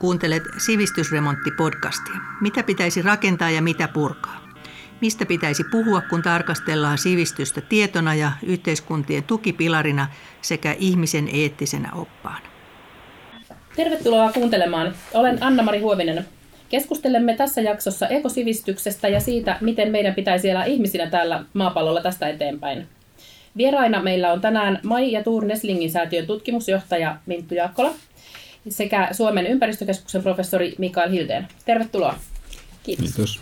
Kuuntelet Sivistysremontti-podcastia. Mitä pitäisi rakentaa ja mitä purkaa? Mistä pitäisi puhua, kun tarkastellaan sivistystä tietona ja yhteiskuntien tukipilarina sekä ihmisen eettisenä oppaana? Tervetuloa kuuntelemaan. Olen Anna-Mari Huovinen. Keskustelemme tässä jaksossa ekosivistyksestä ja siitä, miten meidän pitäisi elää ihmisinä täällä maapallolla tästä eteenpäin. Vieraina meillä on tänään Mai ja Tuur Neslingin säätiön tutkimusjohtaja Minttu Jaakkola sekä Suomen ympäristökeskuksen professori Mikael Hildeen. Tervetuloa. Kiitos. Kiitos.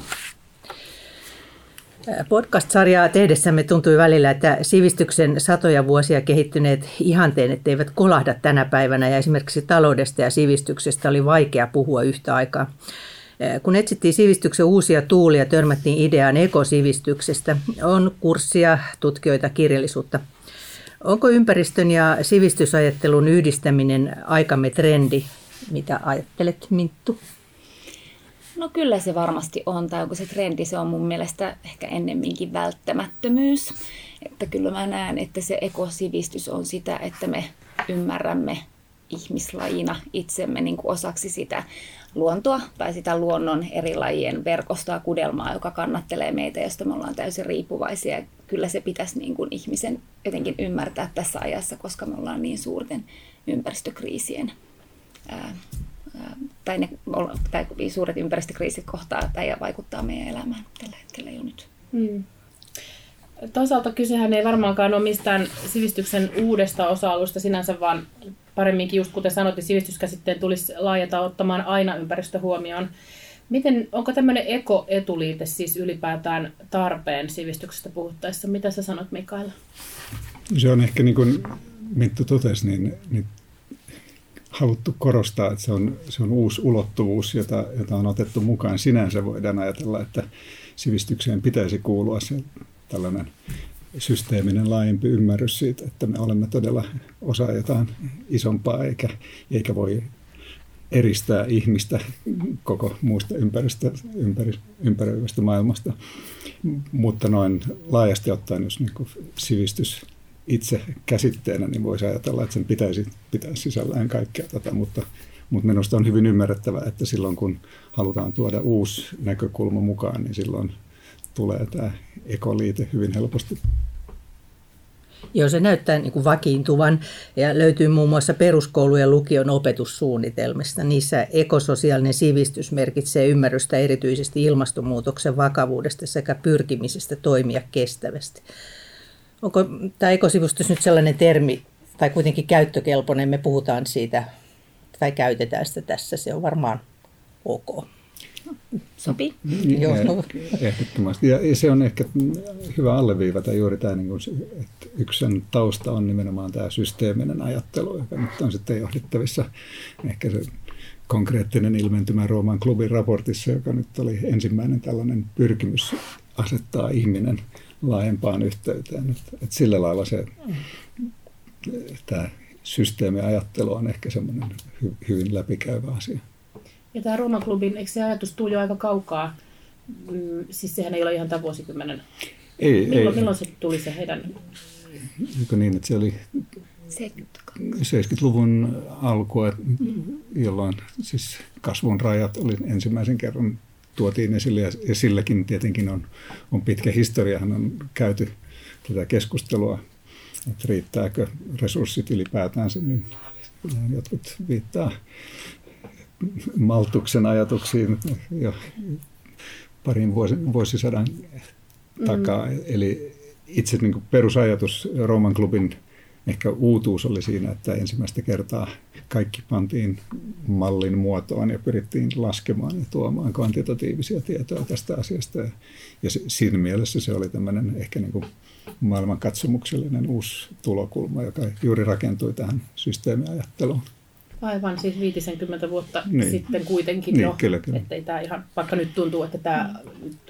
Podcast-sarjaa tehdessämme tuntui välillä, että sivistyksen satoja vuosia kehittyneet ihanteet eivät kolahda tänä päivänä ja esimerkiksi taloudesta ja sivistyksestä oli vaikea puhua yhtä aikaa. Kun etsittiin sivistyksen uusia tuulia, törmättiin ideaan ekosivistyksestä. On kurssia, tutkijoita, kirjallisuutta. Onko ympäristön ja sivistysajattelun yhdistäminen aikamme trendi? Mitä ajattelet, Minttu? No kyllä se varmasti on, tai onko se trendi, se on mun mielestä ehkä ennemminkin välttämättömyys. Että kyllä mä näen, että se ekosivistys on sitä, että me ymmärrämme ihmislajina itsemme niin kuin osaksi sitä luontoa tai sitä luonnon eri lajien verkostoa, kudelmaa, joka kannattelee meitä, josta me ollaan täysin riippuvaisia. Kyllä se pitäisi niin kuin ihmisen jotenkin ymmärtää tässä ajassa, koska me ollaan niin suurten ympäristökriisien ää, tai, ne, tai suuret ympäristökriisit kohtaa tai vaikuttaa meidän elämään tällä hetkellä jo nyt. Hmm. Toisaalta kysehän ei varmaankaan ole mistään sivistyksen uudesta osa-alueesta sinänsä, vaan paremminkin just kuten sanoit, niin sivistyskäsitteen tulisi laajata ottamaan aina ympäristö huomioon. Miten, onko tämmöinen ekoetuliite siis ylipäätään tarpeen sivistyksestä puhuttaessa? Mitä sä sanot Mikaela? Se on ehkä niin kuin Minttu totesi, niin, niin haluttu korostaa, että se on, se on uusi ulottuvuus, jota, jota on otettu mukaan. Sinänsä voidaan ajatella, että sivistykseen pitäisi kuulua se tällainen systeeminen laajempi ymmärrys siitä, että me olemme todella osa jotain isompaa, eikä, eikä voi eristää ihmistä koko muusta ympäristö, ympäri, ympäröivästä maailmasta. Mutta noin laajasti ottaen, jos niin sivistys itse käsitteenä, niin voisi ajatella, että sen pitäisi pitää sisällään kaikkea tätä, mutta, mutta minusta on hyvin ymmärrettävää, että silloin kun halutaan tuoda uusi näkökulma mukaan, niin silloin tulee tämä ekoliite hyvin helposti. Joo, se näyttää niin kuin vakiintuvan ja löytyy muun muassa peruskoulu- ja lukion opetussuunnitelmista. Niissä ekososiaalinen sivistys merkitsee ymmärrystä erityisesti ilmastonmuutoksen vakavuudesta sekä pyrkimisestä toimia kestävästi. Onko tämä ekosivustus nyt sellainen termi, tai kuitenkin käyttökelpoinen, me puhutaan siitä, tai käytetään sitä tässä, se on varmaan ok. Sopii. Niin, Joo. Ehdottomasti. Ja se on ehkä hyvä alleviivata juuri tämä, niin kuin, että yksi sen tausta on nimenomaan tämä systeeminen ajattelu, joka nyt on sitten johdettavissa ehkä se konkreettinen ilmentymä Rooman klubin raportissa, joka nyt oli ensimmäinen tällainen pyrkimys asettaa ihminen laajempaan yhteyteen. Että, että sillä lailla se, tämä systeemiajattelu on ehkä semmoinen hy, hyvin läpikäyvä asia. Ja tämä Rooman klubin, eikö se ajatus tule jo aika kaukaa? Mm, siis sehän ei ole ihan tämän vuosikymmenen. Ei, milloin, ei. milloin se tuli se heidän... Eikö niin, että se oli 70-luvun alkua, jolloin siis kasvun rajat oli ensimmäisen kerran tuotiin esille ja, ja silläkin tietenkin on, on pitkä historia. Hän on käyty tätä keskustelua, että riittääkö resurssit ylipäätään, niin jotkut viittaa Maltuksen ajatuksiin jo parin vuosisadan takaa. Mm. Eli itse niin kuin perusajatus Rooman klubin ehkä uutuus oli siinä, että ensimmäistä kertaa kaikki pantiin mallin muotoon ja pyrittiin laskemaan ja tuomaan kvantitatiivisia tietoja tästä asiasta. Ja, ja siinä mielessä se oli tämmöinen ehkä niin kuin maailmankatsomuksellinen uusi tulokulma, joka juuri rakentui tähän systeemiajatteluun. Aivan, siis 50 vuotta niin. sitten kuitenkin niin, jo. Kyllä, kyllä. Ettei tämä ihan, vaikka nyt tuntuu, että tämä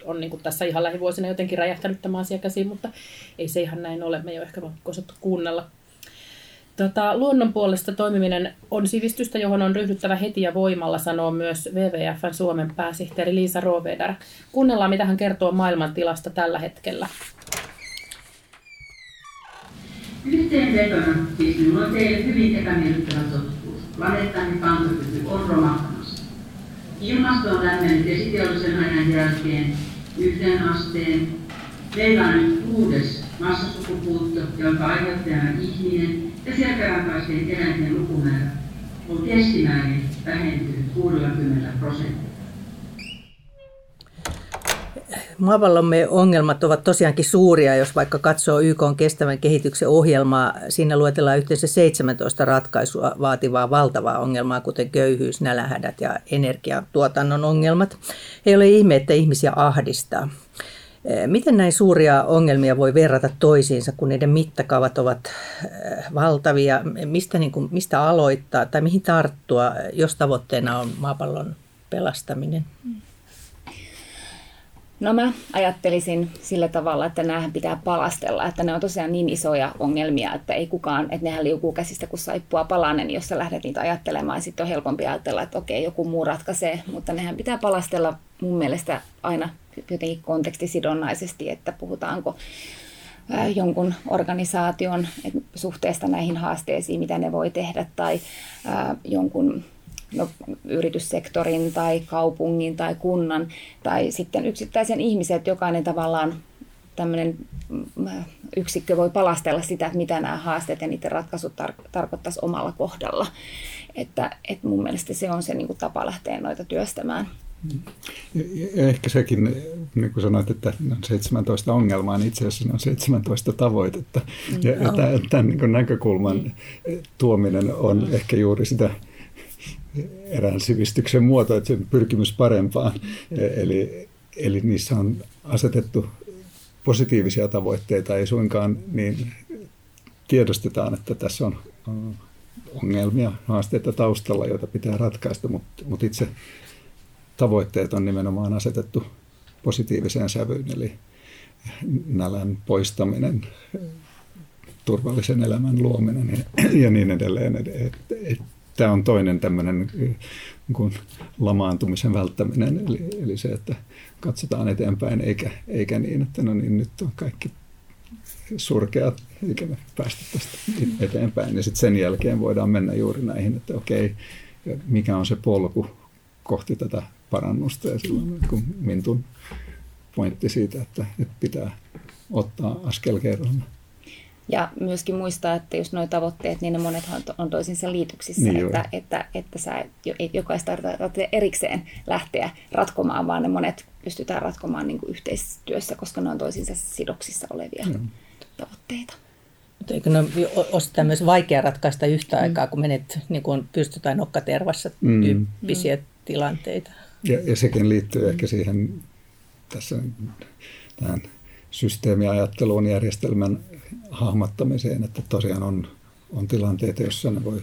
on niin kuin tässä ihan lähivuosina jotenkin räjähtänyt tämä asia käsiin, mutta ei se ihan näin ole. Me ei ole ehkä osattu kuunnella. Tota, luonnon puolesta toimiminen on sivistystä, johon on ryhdyttävä heti ja voimalla, sanoo myös WWFn Suomen pääsihteeri Liisa Roveder. Kuunnellaan, mitä hän kertoo maailman tilasta tällä hetkellä. Yhteenvetona siis minulla on teille hyvin epämiellyttävä totuus. Planeettamme kantokyky on romahtamassa. Ilmasto on lämmennyt esiteollisen ajan jälkeen yhteen asteen. Meillä on nyt kuudes massasukupuutto, jonka aiheuttajana ihminen ja selkärankaisten eläinten lukumäärä on keskimäärin vähentynyt 60 prosenttia. Maapallomme ongelmat ovat tosiaankin suuria, jos vaikka katsoo YK on kestävän kehityksen ohjelmaa. Siinä luetellaan yhteensä 17 ratkaisua vaativaa valtavaa ongelmaa, kuten köyhyys, nälähädät ja energiatuotannon ongelmat. Ei ole ihme, että ihmisiä ahdistaa. Miten näin suuria ongelmia voi verrata toisiinsa, kun niiden mittakaavat ovat valtavia? Mistä, niin kuin, mistä aloittaa tai mihin tarttua, jos tavoitteena on maapallon pelastaminen? No mä ajattelisin sillä tavalla, että näähän pitää palastella, että ne on tosiaan niin isoja ongelmia, että ei kukaan, että nehän liukuu käsistä kuin saippua palanen, niin jos sä lähdet niitä ajattelemaan, sitten on helpompi ajatella, että okei, joku muu ratkaisee, mutta nehän pitää palastella mun mielestä aina jotenkin kontekstisidonnaisesti, että puhutaanko jonkun organisaation suhteesta näihin haasteisiin, mitä ne voi tehdä, tai jonkun no, yrityssektorin tai kaupungin tai kunnan tai sitten yksittäisen ihmisen, että jokainen tavallaan tämmöinen mm, yksikkö voi palastella sitä, että mitä nämä haasteet ja niiden ratkaisut tar- tarkoittaisi omalla kohdalla. Että, että mun mielestä se on se niin kuin tapa lähteä noita työstämään. Ja ehkä sekin, niin kuin sanoit, että on 17 ongelmaa, niin itse asiassa on 17 tavoitetta. Ja, ja tämän, tämän niin näkökulman mm. tuominen on ehkä juuri sitä erään sivistyksen muoto, että se pyrkimys parempaan. Eli, eli niissä on asetettu positiivisia tavoitteita, ei suinkaan niin tiedostetaan, että tässä on ongelmia, haasteita taustalla, joita pitää ratkaista, mutta, mutta itse tavoitteet on nimenomaan asetettu positiiviseen sävyyn, eli nälän poistaminen, turvallisen elämän luominen ja niin edelleen. Tämä on toinen tämmöinen niin lamaantumisen välttäminen, eli, eli se, että katsotaan eteenpäin, eikä, eikä niin, että no niin, nyt on kaikki surkeat, eikä me päästä tästä eteenpäin. Ja sitten sen jälkeen voidaan mennä juuri näihin, että okei, mikä on se polku kohti tätä parannusta. Ja silloin kun Mintun pointti siitä, että, että pitää ottaa askel kerrallaan. Ja myöskin muistaa, että jos nuo tavoitteet, niin ne monet on toisinsa liityksissä, niin että, että, että sä ei jokaista tarvitse erikseen lähteä ratkomaan, vaan ne monet pystytään ratkomaan niin kuin yhteistyössä, koska ne on toisinsa sidoksissa olevia mm. tavoitteita. Mutta eikö ne ole myös vaikea ratkaista yhtä mm. aikaa, kun menet niin kuin pystytään nokkatervassa mm. tyyppisiä mm. tilanteita? Ja, ja sekin liittyy ehkä siihen tässä tähän systeemiajatteluun, järjestelmän hahmottamiseen, että tosiaan on, on tilanteita, joissa ne voi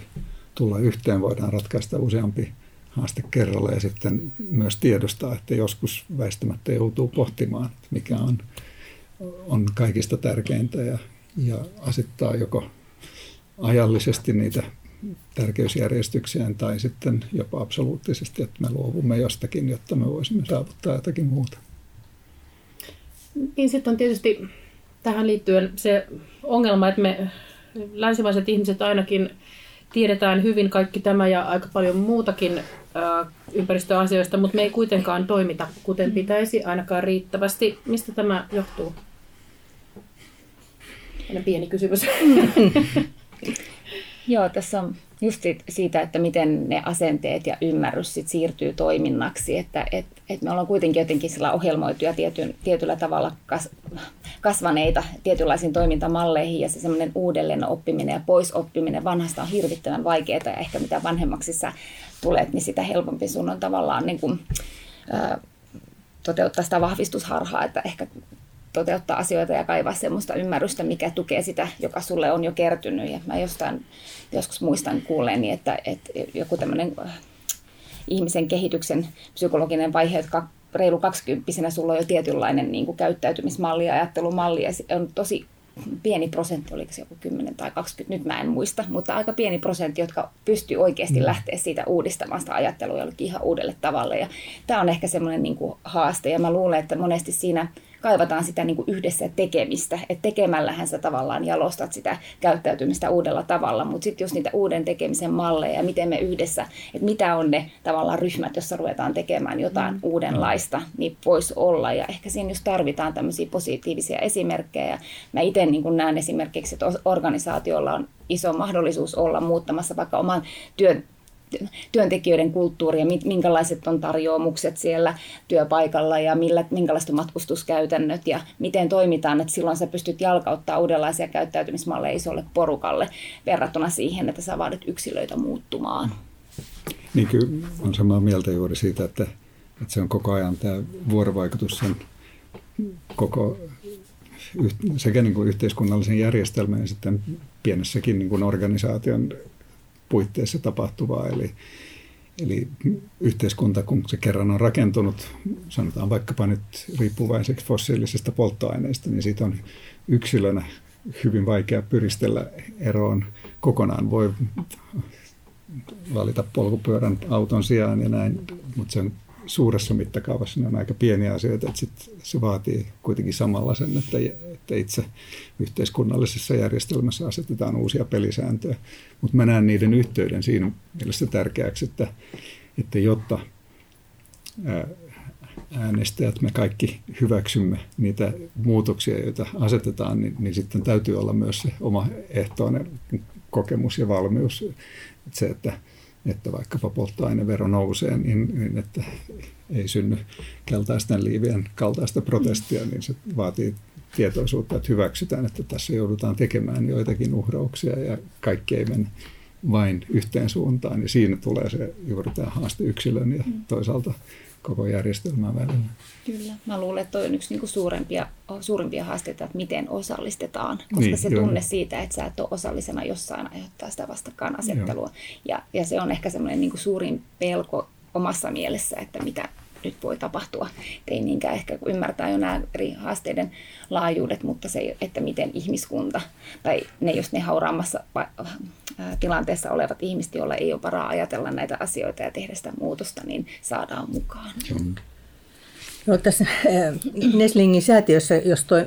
tulla yhteen, voidaan ratkaista useampi haaste kerralla ja sitten myös tiedostaa, että joskus väistämättä joutuu pohtimaan, mikä on, on kaikista tärkeintä ja, ja asettaa joko ajallisesti niitä tärkeysjärjestykseen tai sitten jopa absoluuttisesti, että me luovumme jostakin, jotta me voisimme saavuttaa jotakin muuta. Niin sitten on tietysti tähän liittyen se ongelma, että me länsimaiset ihmiset ainakin tiedetään hyvin kaikki tämä ja aika paljon muutakin ympäristöasioista, mutta me ei kuitenkaan toimita kuten pitäisi ainakaan riittävästi. Mistä tämä johtuu? Aina pieni kysymys. Joo, tässä on just siitä, että miten ne asenteet ja ymmärrys sit siirtyy toiminnaksi, että et, et me ollaan kuitenkin jotenkin sillä ohjelmoituja tietyn, tietyllä tavalla kas, kasvaneita tietynlaisiin toimintamalleihin ja se semmoinen uudelleen oppiminen ja pois oppiminen vanhasta on hirvittävän vaikeaa ja ehkä mitä vanhemmaksi sä tulet, niin sitä helpompi sun on tavallaan niin kuin, ää, toteuttaa sitä vahvistusharhaa, että ehkä toteuttaa asioita ja kaivaa semmoista ymmärrystä, mikä tukee sitä, joka sulle on jo kertynyt. Ja mä jostain joskus muistan kuulleeni, että, että joku tämmöinen äh, ihmisen kehityksen psykologinen vaihe, että reilu kaksikymppisenä sulla on jo tietynlainen niin kuin käyttäytymismalli ja ajattelumalli ja se on tosi pieni prosentti, oliko se joku 10 tai 20, nyt mä en muista, mutta aika pieni prosentti, jotka pystyy oikeasti mm. lähteä siitä uudistamaan sitä ajattelua jollekin ihan uudelle tavalle. Ja tämä on ehkä semmoinen niin kuin haaste ja mä luulen, että monesti siinä kaivataan sitä niin kuin yhdessä tekemistä, että tekemällähän sä tavallaan jalostat sitä käyttäytymistä uudella tavalla, mutta sitten jos niitä uuden tekemisen malleja, miten me yhdessä, että mitä on ne tavallaan ryhmät, jossa ruvetaan tekemään jotain mm. uudenlaista, niin voisi olla ja ehkä siinä just tarvitaan tämmöisiä positiivisia esimerkkejä. Mä itse niin näen esimerkiksi, että organisaatiolla on iso mahdollisuus olla muuttamassa vaikka oman työn työntekijöiden kulttuuria, minkälaiset on tarjoamukset siellä työpaikalla ja millä, minkälaiset on matkustuskäytännöt ja miten toimitaan, että silloin sä pystyt jalkauttaa uudenlaisia käyttäytymismalleja isolle porukalle verrattuna siihen, että sä vaadit yksilöitä muuttumaan. Niin kyllä on samaa mieltä juuri siitä, että, että se on koko ajan tämä vuorovaikutus sen koko sekä niin kuin yhteiskunnallisen järjestelmän ja sitten pienessäkin niin kuin organisaation puitteissa tapahtuvaa. Eli, eli yhteiskunta, kun se kerran on rakentunut, sanotaan vaikkapa nyt riippuvaiseksi fossiilisista polttoaineista, niin siitä on yksilönä hyvin vaikea pyristellä eroon kokonaan. Voi valita polkupyörän auton sijaan ja näin, mutta se on suuressa mittakaavassa ne on aika pieniä asioita, että sit se vaatii kuitenkin samalla sen, että, että itse yhteiskunnallisessa järjestelmässä asetetaan uusia pelisääntöjä. Mutta mä näen niiden yhteyden siinä mielessä tärkeäksi, että, että jotta äänestäjät me kaikki hyväksymme niitä muutoksia, joita asetetaan, niin, niin sitten täytyy olla myös se oma ehtoinen kokemus ja valmius. Että se, että että vaikkapa polttoainevero nousee, niin, niin että ei synny keltaisten liivien kaltaista protestia, niin se vaatii tietoisuutta, että hyväksytään, että tässä joudutaan tekemään joitakin uhrauksia ja kaikki ei mene vain yhteen suuntaan. Ja siinä tulee se juuri tämä haaste yksilön ja toisaalta koko järjestelmän välillä. Kyllä. Mä luulen, että toi on yksi niinku suurempia, suurimpia haasteita, että miten osallistetaan. Koska niin, se tunne joo. siitä, että sä et ole osallisena jossain aiheuttaa sitä vastakkainasettelua. Ja, ja se on ehkä semmoinen niinku suurin pelko omassa mielessä, että mitä nyt voi tapahtua. Ei niinkään ehkä ymmärtää jo nämä eri haasteiden laajuudet, mutta se, että miten ihmiskunta tai ne, jos ne hauraammassa tilanteessa olevat ihmiset, joilla ei ole varaa ajatella näitä asioita ja tehdä sitä muutosta, niin saadaan mukaan. Mm. No, tässä Neslingin säätiössä,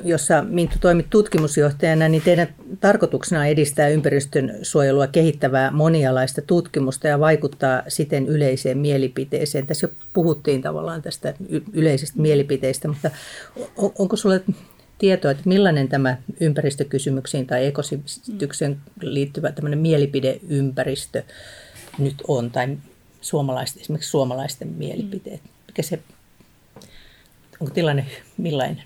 jossa Minttu toimit tutkimusjohtajana, niin teidän tarkoituksena on edistää ympäristön suojelua kehittävää monialaista tutkimusta ja vaikuttaa siten yleiseen mielipiteeseen. Tässä jo puhuttiin tavallaan tästä yleisestä mielipiteestä, mutta onko sinulle tietoa, että millainen tämä ympäristökysymyksiin tai ekosivistykseen liittyvä tämmöinen mielipideympäristö nyt on, tai suomalaisten, esimerkiksi suomalaisten mielipiteet? Mikä se Onko tilanne millainen?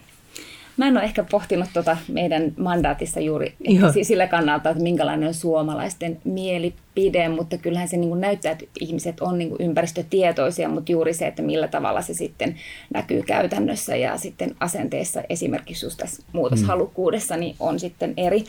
Mä en ole ehkä pohtinut tuota meidän mandaatissa juuri sillä kannalta, että minkälainen on suomalaisten mielipide, mutta kyllähän se niin kuin näyttää, että ihmiset on niin kuin ympäristötietoisia, mutta juuri se, että millä tavalla se sitten näkyy käytännössä ja sitten asenteessa esimerkiksi just tässä muutoshalukkuudessa, niin on sitten eri.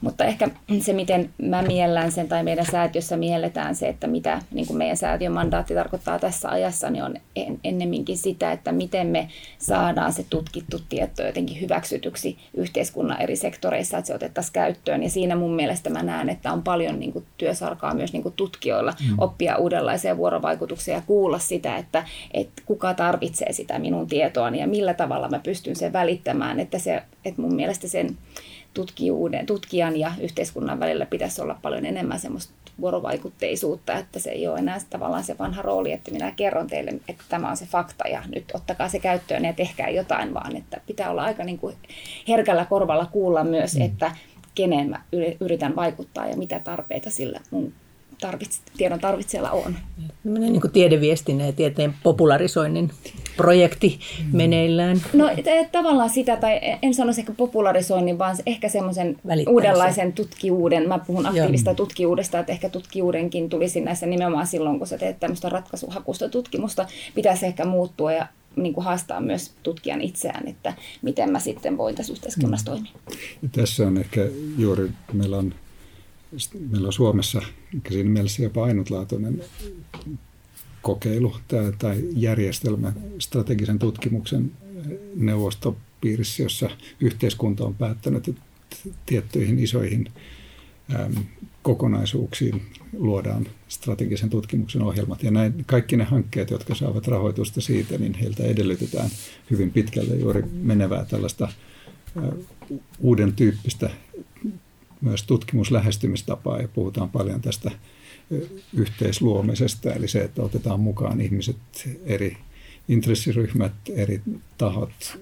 Mutta ehkä se, miten mä miellän sen tai meidän säätiössä mielletään se, että mitä niin kuin meidän säätiön mandaatti tarkoittaa tässä ajassa, niin on en, ennemminkin sitä, että miten me saadaan se tutkittu tieto jotenkin hyväksytyksi yhteiskunnan eri sektoreissa, että se otettaisiin käyttöön. Ja siinä mun mielestä mä näen, että on paljon niin kuin työsarkaa myös niin kuin tutkijoilla mm. oppia uudenlaisia vuorovaikutuksia ja kuulla sitä, että, että kuka tarvitsee sitä minun tietoani ja millä tavalla mä pystyn sen välittämään. Että, se, että mun mielestä sen tutkijuuden, tutkijan ja yhteiskunnan välillä pitäisi olla paljon enemmän semmoista vuorovaikutteisuutta, että se ei ole enää tavallaan se vanha rooli, että minä kerron teille, että tämä on se fakta ja nyt ottakaa se käyttöön ja tehkää jotain, vaan että pitää olla aika niin kuin herkällä korvalla kuulla myös, mm. että kenen mä yritän vaikuttaa ja mitä tarpeita sillä mun tarvits, tiedon tarvitsijalla on. niin kuin tiedeviestinnän ja tieteen popularisoinnin projekti mm. meneillään. No tavallaan sitä, tai en sanoisi ehkä popularisoinnin, vaan ehkä semmoisen uudenlaisen tutkijuuden. Mä puhun aktiivista Joo. tutkijuudesta, että ehkä tutkijuudenkin tulisi näissä nimenomaan silloin, kun sä teet tämmöistä ratkaisuhakusta tutkimusta, pitäisi ehkä muuttua ja niin kuin haastaa myös tutkijan itseään, että miten mä sitten voin tässä yhteiskunnassa mm. toimia. Ja tässä on ehkä juuri, meillä on meillä on Suomessa siinä mielessä jopa ainutlaatuinen kokeilu tai, tai järjestelmä strategisen tutkimuksen neuvostopiirissä, jossa yhteiskunta on päättänyt, että tiettyihin isoihin kokonaisuuksiin luodaan strategisen tutkimuksen ohjelmat. Ja näin, kaikki ne hankkeet, jotka saavat rahoitusta siitä, niin heiltä edellytetään hyvin pitkälle juuri menevää tällaista uuden tyyppistä myös tutkimuslähestymistapaa ja puhutaan paljon tästä yhteisluomisesta, eli se, että otetaan mukaan ihmiset, eri intressiryhmät, eri tahot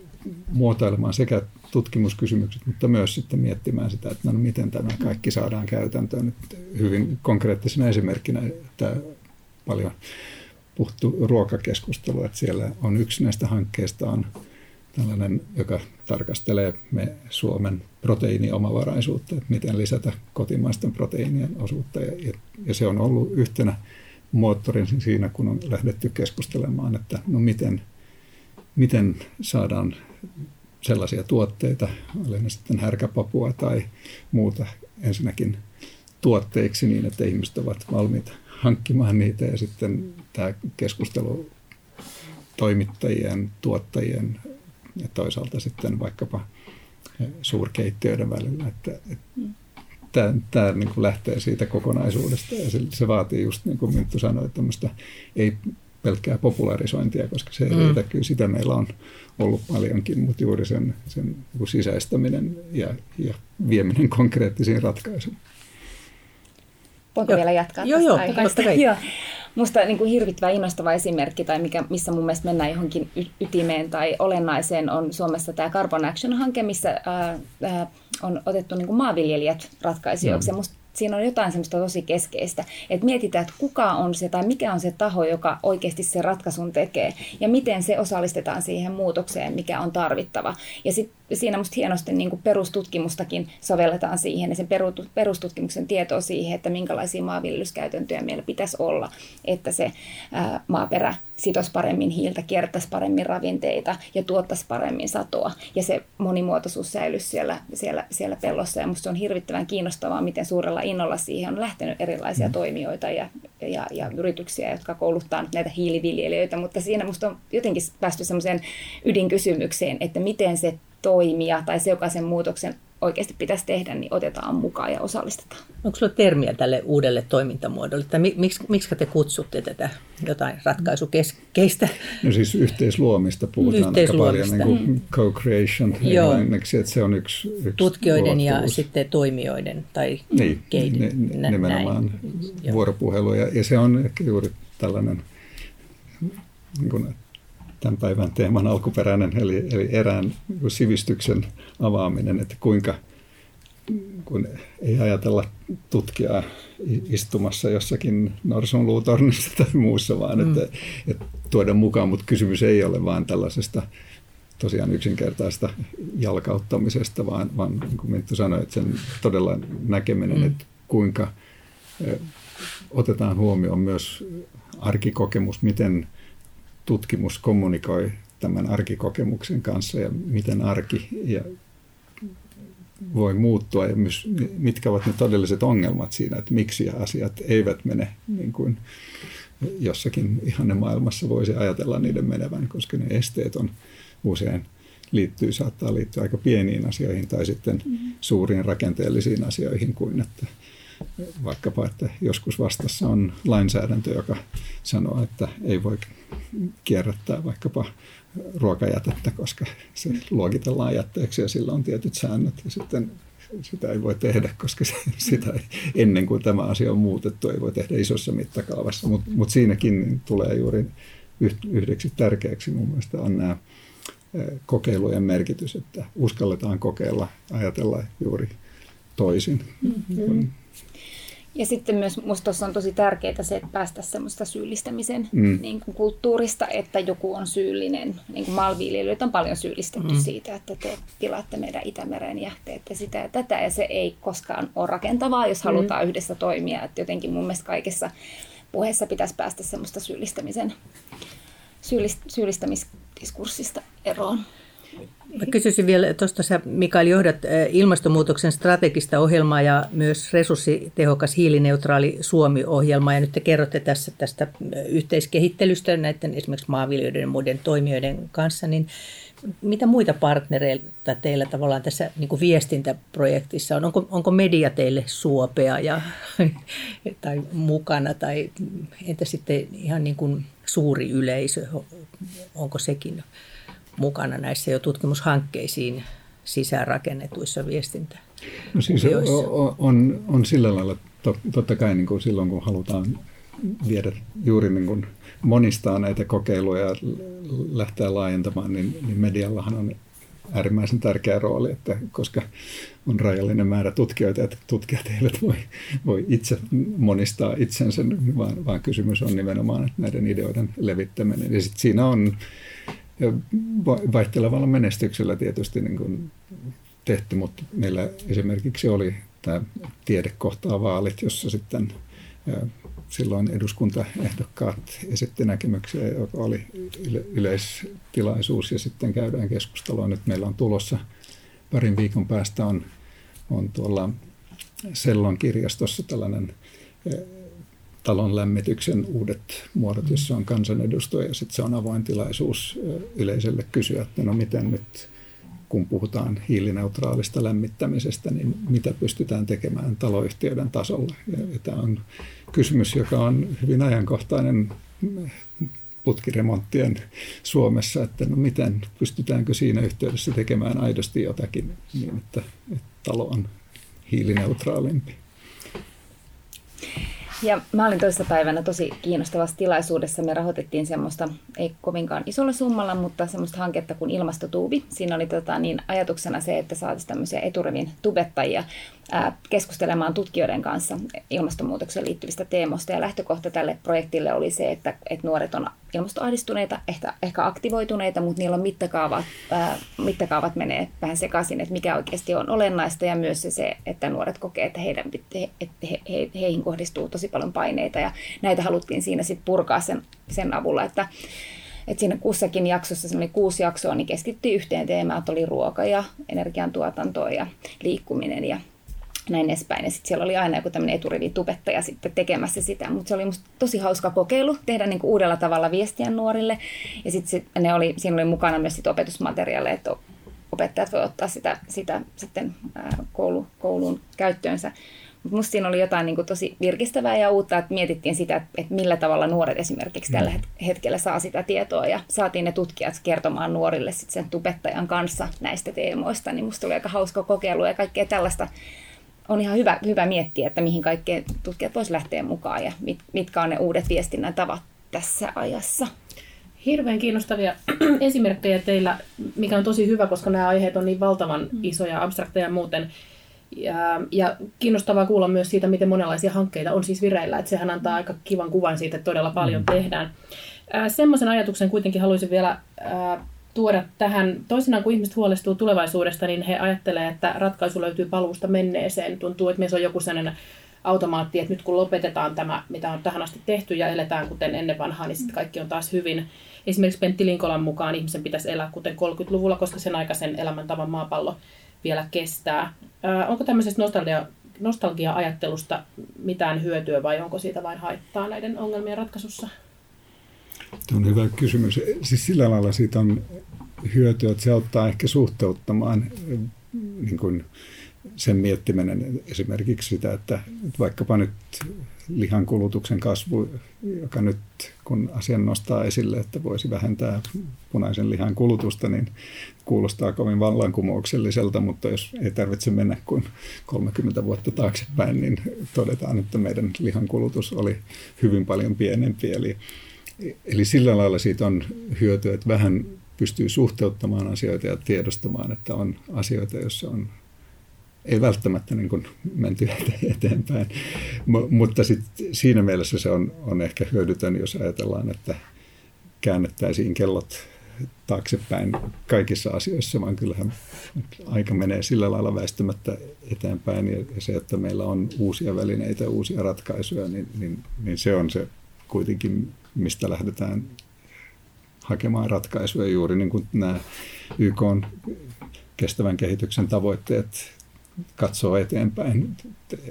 muotoilemaan sekä tutkimuskysymykset, mutta myös sitten miettimään sitä, että no, miten tämä kaikki saadaan käytäntöön. Nyt hyvin konkreettisena esimerkkinä tämä paljon puhuttu ruokakeskustelu, että siellä on yksi näistä hankkeista on tällainen, joka tarkastelee me Suomen proteiiniomavaraisuutta, että miten lisätä kotimaisten proteiinien osuutta. Ja, ja se on ollut yhtenä moottorin siinä, kun on lähdetty keskustelemaan, että no miten, miten saadaan sellaisia tuotteita, oli ne sitten härkäpapua tai muuta ensinnäkin tuotteiksi niin, että ihmiset ovat valmiita hankkimaan niitä ja sitten tämä keskustelu toimittajien, tuottajien ja toisaalta sitten vaikkapa suurkeittiöiden välillä, että, että tämä, tämä niin kuin lähtee siitä kokonaisuudesta ja se, se vaatii just niin kuin Minttu sanoi, että ei pelkkää popularisointia, koska se ei mm. riitä. Kyllä sitä meillä on ollut paljonkin, mutta juuri sen, sen niin sisäistäminen ja, ja vieminen konkreettisiin ratkaisuihin. Voinko joo. vielä jatkaa joo, joo, totta kai. joo. Musta niin kuin hirvittävä innostava esimerkki, tai mikä, missä mun mielestä mennään johonkin y- ytimeen tai olennaiseen, on Suomessa tämä Carbon Action-hanke, missä ää, ää, on otettu niin kuin maanviljelijät ratkaisijoiksi. Mm. musta siinä on jotain semmoista tosi keskeistä, että mietitään, että kuka on se tai mikä on se taho, joka oikeasti se ratkaisun tekee ja miten se osallistetaan siihen muutokseen, mikä on tarvittava. Ja sitten siinä musta hienosti niin kuin perustutkimustakin sovelletaan siihen ja sen perustutkimuksen tietoa siihen, että minkälaisia maanviljelyskäytäntöjä meillä pitäisi olla, että se ää, maaperä sitoisi paremmin hiiltä, kiertäisi paremmin ravinteita ja tuottaisi paremmin satoa. Ja se monimuotoisuus säilyisi siellä, siellä, siellä pellossa. Ja musta on hirvittävän kiinnostavaa, miten suurella innolla siihen on lähtenyt erilaisia mm. toimijoita ja, ja, ja yrityksiä, jotka kouluttaa näitä hiiliviljelijöitä. Mutta siinä musta on jotenkin päästy semmoiseen ydinkysymykseen, että miten se toimija tai se, joka sen muutoksen oikeasti pitäisi tehdä, niin otetaan mukaan ja osallistetaan. Onko sinulla termiä tälle uudelle toimintamuodolle? Tai miksi, miksi te kutsutte tätä jotain ratkaisukeskeistä? No siis yhteisluomista puhutaan yhteisluomista. aika paljon, niin kuin co-creation englanniksi, että se on yksi, yksi Tutkijoiden ja sitten toimijoiden tai niin, keiden, ne, nimenomaan näin. vuoropuhelu. Ja, ja se on ehkä juuri tällainen niin kuin, tämän päivän teeman alkuperäinen, eli, eli erään sivistyksen avaaminen, että kuinka kun ei ajatella tutkijaa istumassa jossakin norsunluutornissa tai muussa, vaan mm. että, että tuoda mukaan, mutta kysymys ei ole vaan tällaisesta tosiaan yksinkertaista jalkauttamisesta, vaan, vaan niin kuin Minttu sanoi, että sen todella näkeminen, mm. että kuinka otetaan huomioon myös arkikokemus, miten tutkimus kommunikoi tämän arkikokemuksen kanssa ja miten arki ja voi muuttua ja myös mitkä ovat ne todelliset ongelmat siinä, että miksi asiat eivät mene niin kuin jossakin ihanne maailmassa voisi ajatella niiden menevän, koska ne esteet on usein liittyy, saattaa liittyä aika pieniin asioihin tai sitten mm-hmm. suuriin rakenteellisiin asioihin kuin että vaikkapa, että joskus vastassa on lainsäädäntö, joka sanoo, että ei voi kierrättää vaikkapa ruokajätettä, koska se luokitellaan jätteeksi ja sillä on tietyt säännöt ja sitten sitä ei voi tehdä, koska se, sitä ei, ennen kuin tämä asia on muutettu, ei voi tehdä isossa mittakaavassa. Mutta mut siinäkin tulee juuri yhdeksi tärkeäksi mun mielestä on nämä kokeilujen merkitys, että uskalletaan kokeilla, ajatella juuri toisin. Mm-hmm. Ja sitten myös minusta tuossa on tosi tärkeää se, että päästä semmoista syyllistämisen mm. niin kuin kulttuurista, että joku on syyllinen. Niin kuin maanviljelijöitä on paljon syyllistetty mm. siitä, että te pilaatte meidän Itämeren ja teette sitä ja tätä. Ja se ei koskaan ole rakentavaa, jos mm. halutaan yhdessä toimia. Että jotenkin mun mielestä kaikessa puheessa pitäisi päästä semmoista syyllistämisen, syyllist, syyllistämisdiskurssista eroon. Mä kysyisin vielä, tuosta sä Mikael johdat ilmastonmuutoksen strategista ohjelmaa ja myös resurssitehokas hiilineutraali Suomi-ohjelma. Ja nyt te kerrotte tässä tästä yhteiskehittelystä näiden esimerkiksi maanviljelijöiden ja muiden toimijoiden kanssa. Niin mitä muita partnereita teillä tavallaan tässä niin kuin viestintäprojektissa on? Onko, onko media teille suopea ja, tai mukana tai entä sitten ihan niin kuin suuri yleisö, onko sekin mukana näissä jo tutkimushankkeisiin sisäänrakennetuissa viestintä? No siis on, on, on sillä lailla totta kai niin kuin silloin, kun halutaan viedä juuri niin kuin monistaa näitä kokeiluja ja lähteä laajentamaan, niin, niin mediallahan on äärimmäisen tärkeä rooli, että koska on rajallinen määrä tutkijoita, että tutkijat eivät voi, voi itse monistaa itsensä, vaan, vaan kysymys on nimenomaan että näiden ideoiden levittäminen. Ja sit siinä on vaihtelevalla menestyksellä tietysti niin kuin tehty, mutta meillä esimerkiksi oli tämä tiedekohtaa vaalit, jossa sitten silloin eduskuntaehdokkaat esitti näkemyksiä, joka oli yleistilaisuus ja sitten käydään keskustelua. Nyt meillä on tulossa parin viikon päästä on, on tuolla Sellon kirjastossa tällainen talon lämmityksen uudet muodot, jossa on kansanedustaja ja sitten se on avoin tilaisuus yleisölle kysyä, että no miten nyt kun puhutaan hiilineutraalista lämmittämisestä, niin mitä pystytään tekemään taloyhtiöiden tasolla. Ja tämä on kysymys, joka on hyvin ajankohtainen putkiremonttien Suomessa, että no miten pystytäänkö siinä yhteydessä tekemään aidosti jotakin niin, että, että talo on hiilineutraalimpi. Ja mä olin toisessa päivänä tosi kiinnostavassa tilaisuudessa. Me rahoitettiin semmoista, ei kovinkaan isolla summalla, mutta semmoista hanketta kuin ilmastotuubi. Siinä oli tota, niin ajatuksena se, että saataisiin tämmöisiä eturivin tubettajia keskustelemaan tutkijoiden kanssa ilmastonmuutokseen liittyvistä teemoista. Ja lähtökohta tälle projektille oli se, että, että nuoret on ilmastoahdistuneita, ehkä, ehkä aktivoituneita, mutta niillä on mittakaavat, ää, mittakaavat menee vähän sekaisin, että mikä oikeasti on olennaista. Ja myös se, että nuoret kokee, että, heidän, he, että he, he, heihin kohdistuu tosi paljon paineita. Ja näitä haluttiin siinä sitten purkaa sen, sen avulla, että että siinä kussakin jaksossa, se oli kuusi jaksoa, niin keskittyi yhteen teemaan, että oli ruoka ja energiantuotanto ja liikkuminen. Ja näin edespäin. Ja sitten siellä oli aina joku tämmöinen eturivitubettaja sitten tekemässä sitä. Mutta se oli musta tosi hauska kokeilu, tehdä niinku uudella tavalla viestiä nuorille. Ja sitten ne oli, siinä oli mukana myös sit opetusmateriaaleja, että opettajat voi ottaa sitä, sitä sitten koulu, kouluun käyttöönsä. Mutta musta siinä oli jotain niin kuin tosi virkistävää ja uutta, että mietittiin sitä, että millä tavalla nuoret esimerkiksi tällä mm. hetkellä saa sitä tietoa. Ja saatiin ne tutkijat kertomaan nuorille sit sen tubettajan kanssa näistä teemoista. Niin musta oli aika hauska kokeilu ja kaikkea tällaista on ihan hyvä, hyvä miettiä, että mihin kaikkeen tutkijat voisivat lähteä mukaan ja mit, mitkä on ne uudet viestinnän tavat tässä ajassa. Hirveän kiinnostavia esimerkkejä teillä, mikä on tosi hyvä, koska nämä aiheet on niin valtavan mm. isoja, abstrakteja muuten. Ja, ja kiinnostavaa kuulla myös siitä, miten monenlaisia hankkeita on siis vireillä. Että sehän antaa aika kivan kuvan siitä, että todella paljon mm. tehdään. Semmoisen ajatuksen kuitenkin haluaisin vielä tuoda tähän. Toisinaan kun ihmiset huolestuu tulevaisuudesta, niin he ajattelee, että ratkaisu löytyy paluusta menneeseen. Tuntuu, että meissä on joku sellainen automaatti, että nyt kun lopetetaan tämä, mitä on tähän asti tehty ja eletään kuten ennen vanhaa, niin sitten kaikki on taas hyvin. Esimerkiksi Pentti Linkolan mukaan ihmisen pitäisi elää kuten 30-luvulla, koska sen aikaisen elämäntavan maapallo vielä kestää. Ää, onko tämmöisestä nostalgia, nostalgia-ajattelusta mitään hyötyä vai onko siitä vain haittaa näiden ongelmien ratkaisussa? Tuo on hyvä kysymys. Siis sillä lailla siitä on hyötyä, että se auttaa ehkä suhteuttamaan niin kuin sen miettiminen esimerkiksi sitä, että vaikkapa nyt lihan kulutuksen kasvu, joka nyt kun asian nostaa esille, että voisi vähentää punaisen lihan kulutusta, niin kuulostaa kovin vallankumoukselliselta, mutta jos ei tarvitse mennä kuin 30 vuotta taaksepäin, niin todetaan, että meidän lihan kulutus oli hyvin paljon pienempi. Eli Eli sillä lailla siitä on hyötyä, että vähän pystyy suhteuttamaan asioita ja tiedostamaan, että on asioita, joissa on ei välttämättä niin kuin menty eteenpäin, M- mutta sit siinä mielessä se on, on ehkä hyödytön, jos ajatellaan, että käännettäisiin kellot taaksepäin kaikissa asioissa, vaan kyllähän aika menee sillä lailla väistämättä eteenpäin. Ja se, että meillä on uusia välineitä, uusia ratkaisuja, niin, niin, niin se on se kuitenkin mistä lähdetään hakemaan ratkaisuja juuri niin kuin nämä YK on kestävän kehityksen tavoitteet katsoo eteenpäin.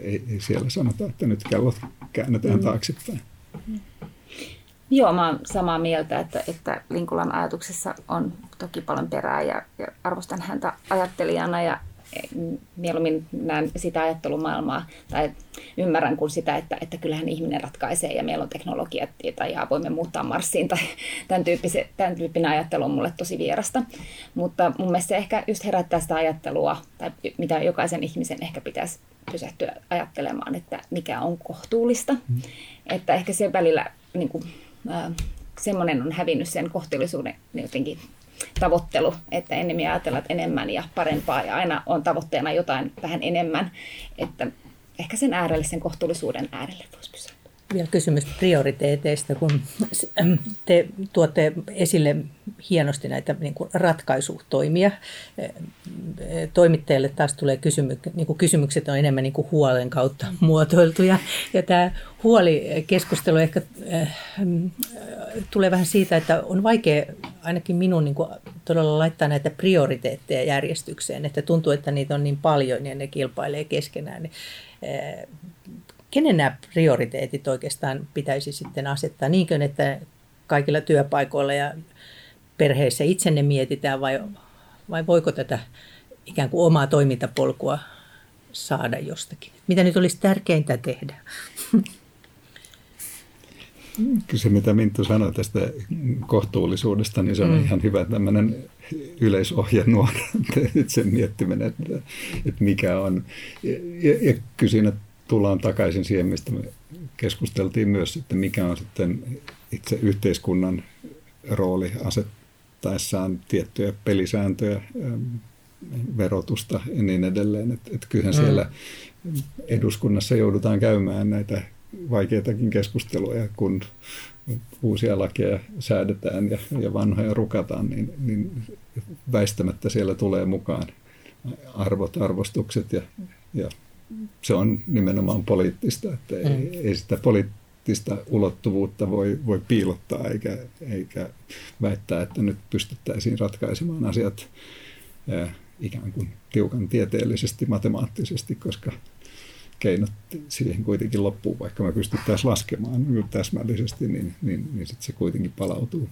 Ei, ei siellä sanota, että nyt kellot käännetään mm. taaksepäin. Joo, mä oon samaa mieltä, että, että Linkulan ajatuksessa on toki paljon perää ja, ja arvostan häntä ajattelijana ja mieluummin näen sitä ajattelumaailmaa tai ymmärrän kuin sitä, että, että kyllähän ihminen ratkaisee ja meillä on teknologiat tai ja voimme muuttaa Marsiin tai tämän, tämän tyyppinen ajattelu on mulle tosi vierasta. Mutta mun mielestä se ehkä just herättää sitä ajattelua, tai mitä jokaisen ihmisen ehkä pitäisi pysähtyä ajattelemaan, että mikä on kohtuullista. Mm. Että ehkä se välillä niin kuin, äh, semmoinen on hävinnyt sen kohtuullisuuden jotenkin tavoittelu, että enemmän ajatellaan enemmän ja parempaa ja aina on tavoitteena jotain vähän enemmän, että ehkä sen äärelle, sen kohtuullisuuden äärelle voisi pysyä. Vielä kysymys prioriteeteista, kun te tuotte esille hienosti näitä niin kuin ratkaisutoimia. Toimittajille taas tulee kysymy, niin kuin kysymykset on enemmän niin kuin huolen kautta muotoiltuja. Ja tämä huolikeskustelu ehkä äh, tulee vähän siitä, että on vaikea ainakin minun niin kuin, todella laittaa näitä prioriteetteja järjestykseen, että tuntuu, että niitä on niin paljon ja ne kilpailee keskenään. Niin, äh, kenen nämä prioriteetit oikeastaan pitäisi sitten asettaa? Niinkö, että kaikilla työpaikoilla ja perheissä itse ne mietitään vai, vai voiko tätä ikään kuin omaa toimintapolkua saada jostakin? Mitä nyt olisi tärkeintä tehdä? Kyllä se, mitä Minttu sanoi tästä kohtuullisuudesta, niin se on mm. ihan hyvä tämmöinen yleisohjenuora, sen miettiminen, että, että mikä on. Ja, ja kyllä siinä tullaan takaisin siihen, mistä me keskusteltiin myös, että mikä on sitten itse yhteiskunnan rooli asettaessaan tiettyjä pelisääntöjä, ähm, verotusta ja niin edelleen. Että et kyllähän mm. siellä eduskunnassa joudutaan käymään näitä vaikeitakin keskusteluja, kun uusia lakeja säädetään ja, ja vanhoja rukataan, niin, niin väistämättä siellä tulee mukaan arvot, arvostukset ja, ja se on nimenomaan poliittista, että ei, mm. ei sitä poliittista ulottuvuutta voi, voi piilottaa eikä, eikä väittää, että nyt pystyttäisiin ratkaisemaan asiat äh, ikään kuin tiukan tieteellisesti, matemaattisesti, koska keinot siihen kuitenkin loppuu, vaikka me pystyttäisiin laskemaan täsmällisesti, niin, niin, niin sitten se kuitenkin palautuu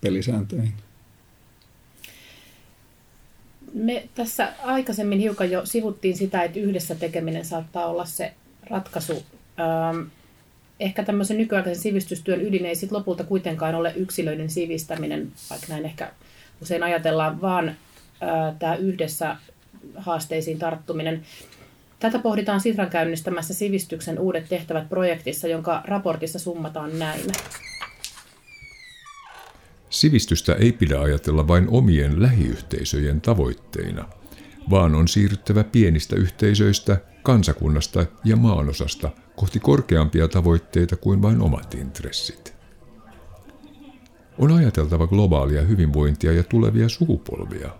pelisääntöihin. Me tässä aikaisemmin hiukan jo sivuttiin sitä, että yhdessä tekeminen saattaa olla se ratkaisu. Ehkä tämmöisen nykyaikaisen sivistystyön ydin ei sit lopulta kuitenkaan ole yksilöiden sivistäminen, vaikka näin ehkä usein ajatellaan, vaan tämä yhdessä haasteisiin tarttuminen. Tätä pohditaan Sitran käynnistämässä sivistyksen uudet tehtävät projektissa, jonka raportissa summataan näin. Sivistystä ei pidä ajatella vain omien lähiyhteisöjen tavoitteina, vaan on siirryttävä pienistä yhteisöistä, kansakunnasta ja maanosasta kohti korkeampia tavoitteita kuin vain omat intressit. On ajateltava globaalia hyvinvointia ja tulevia sukupolvia.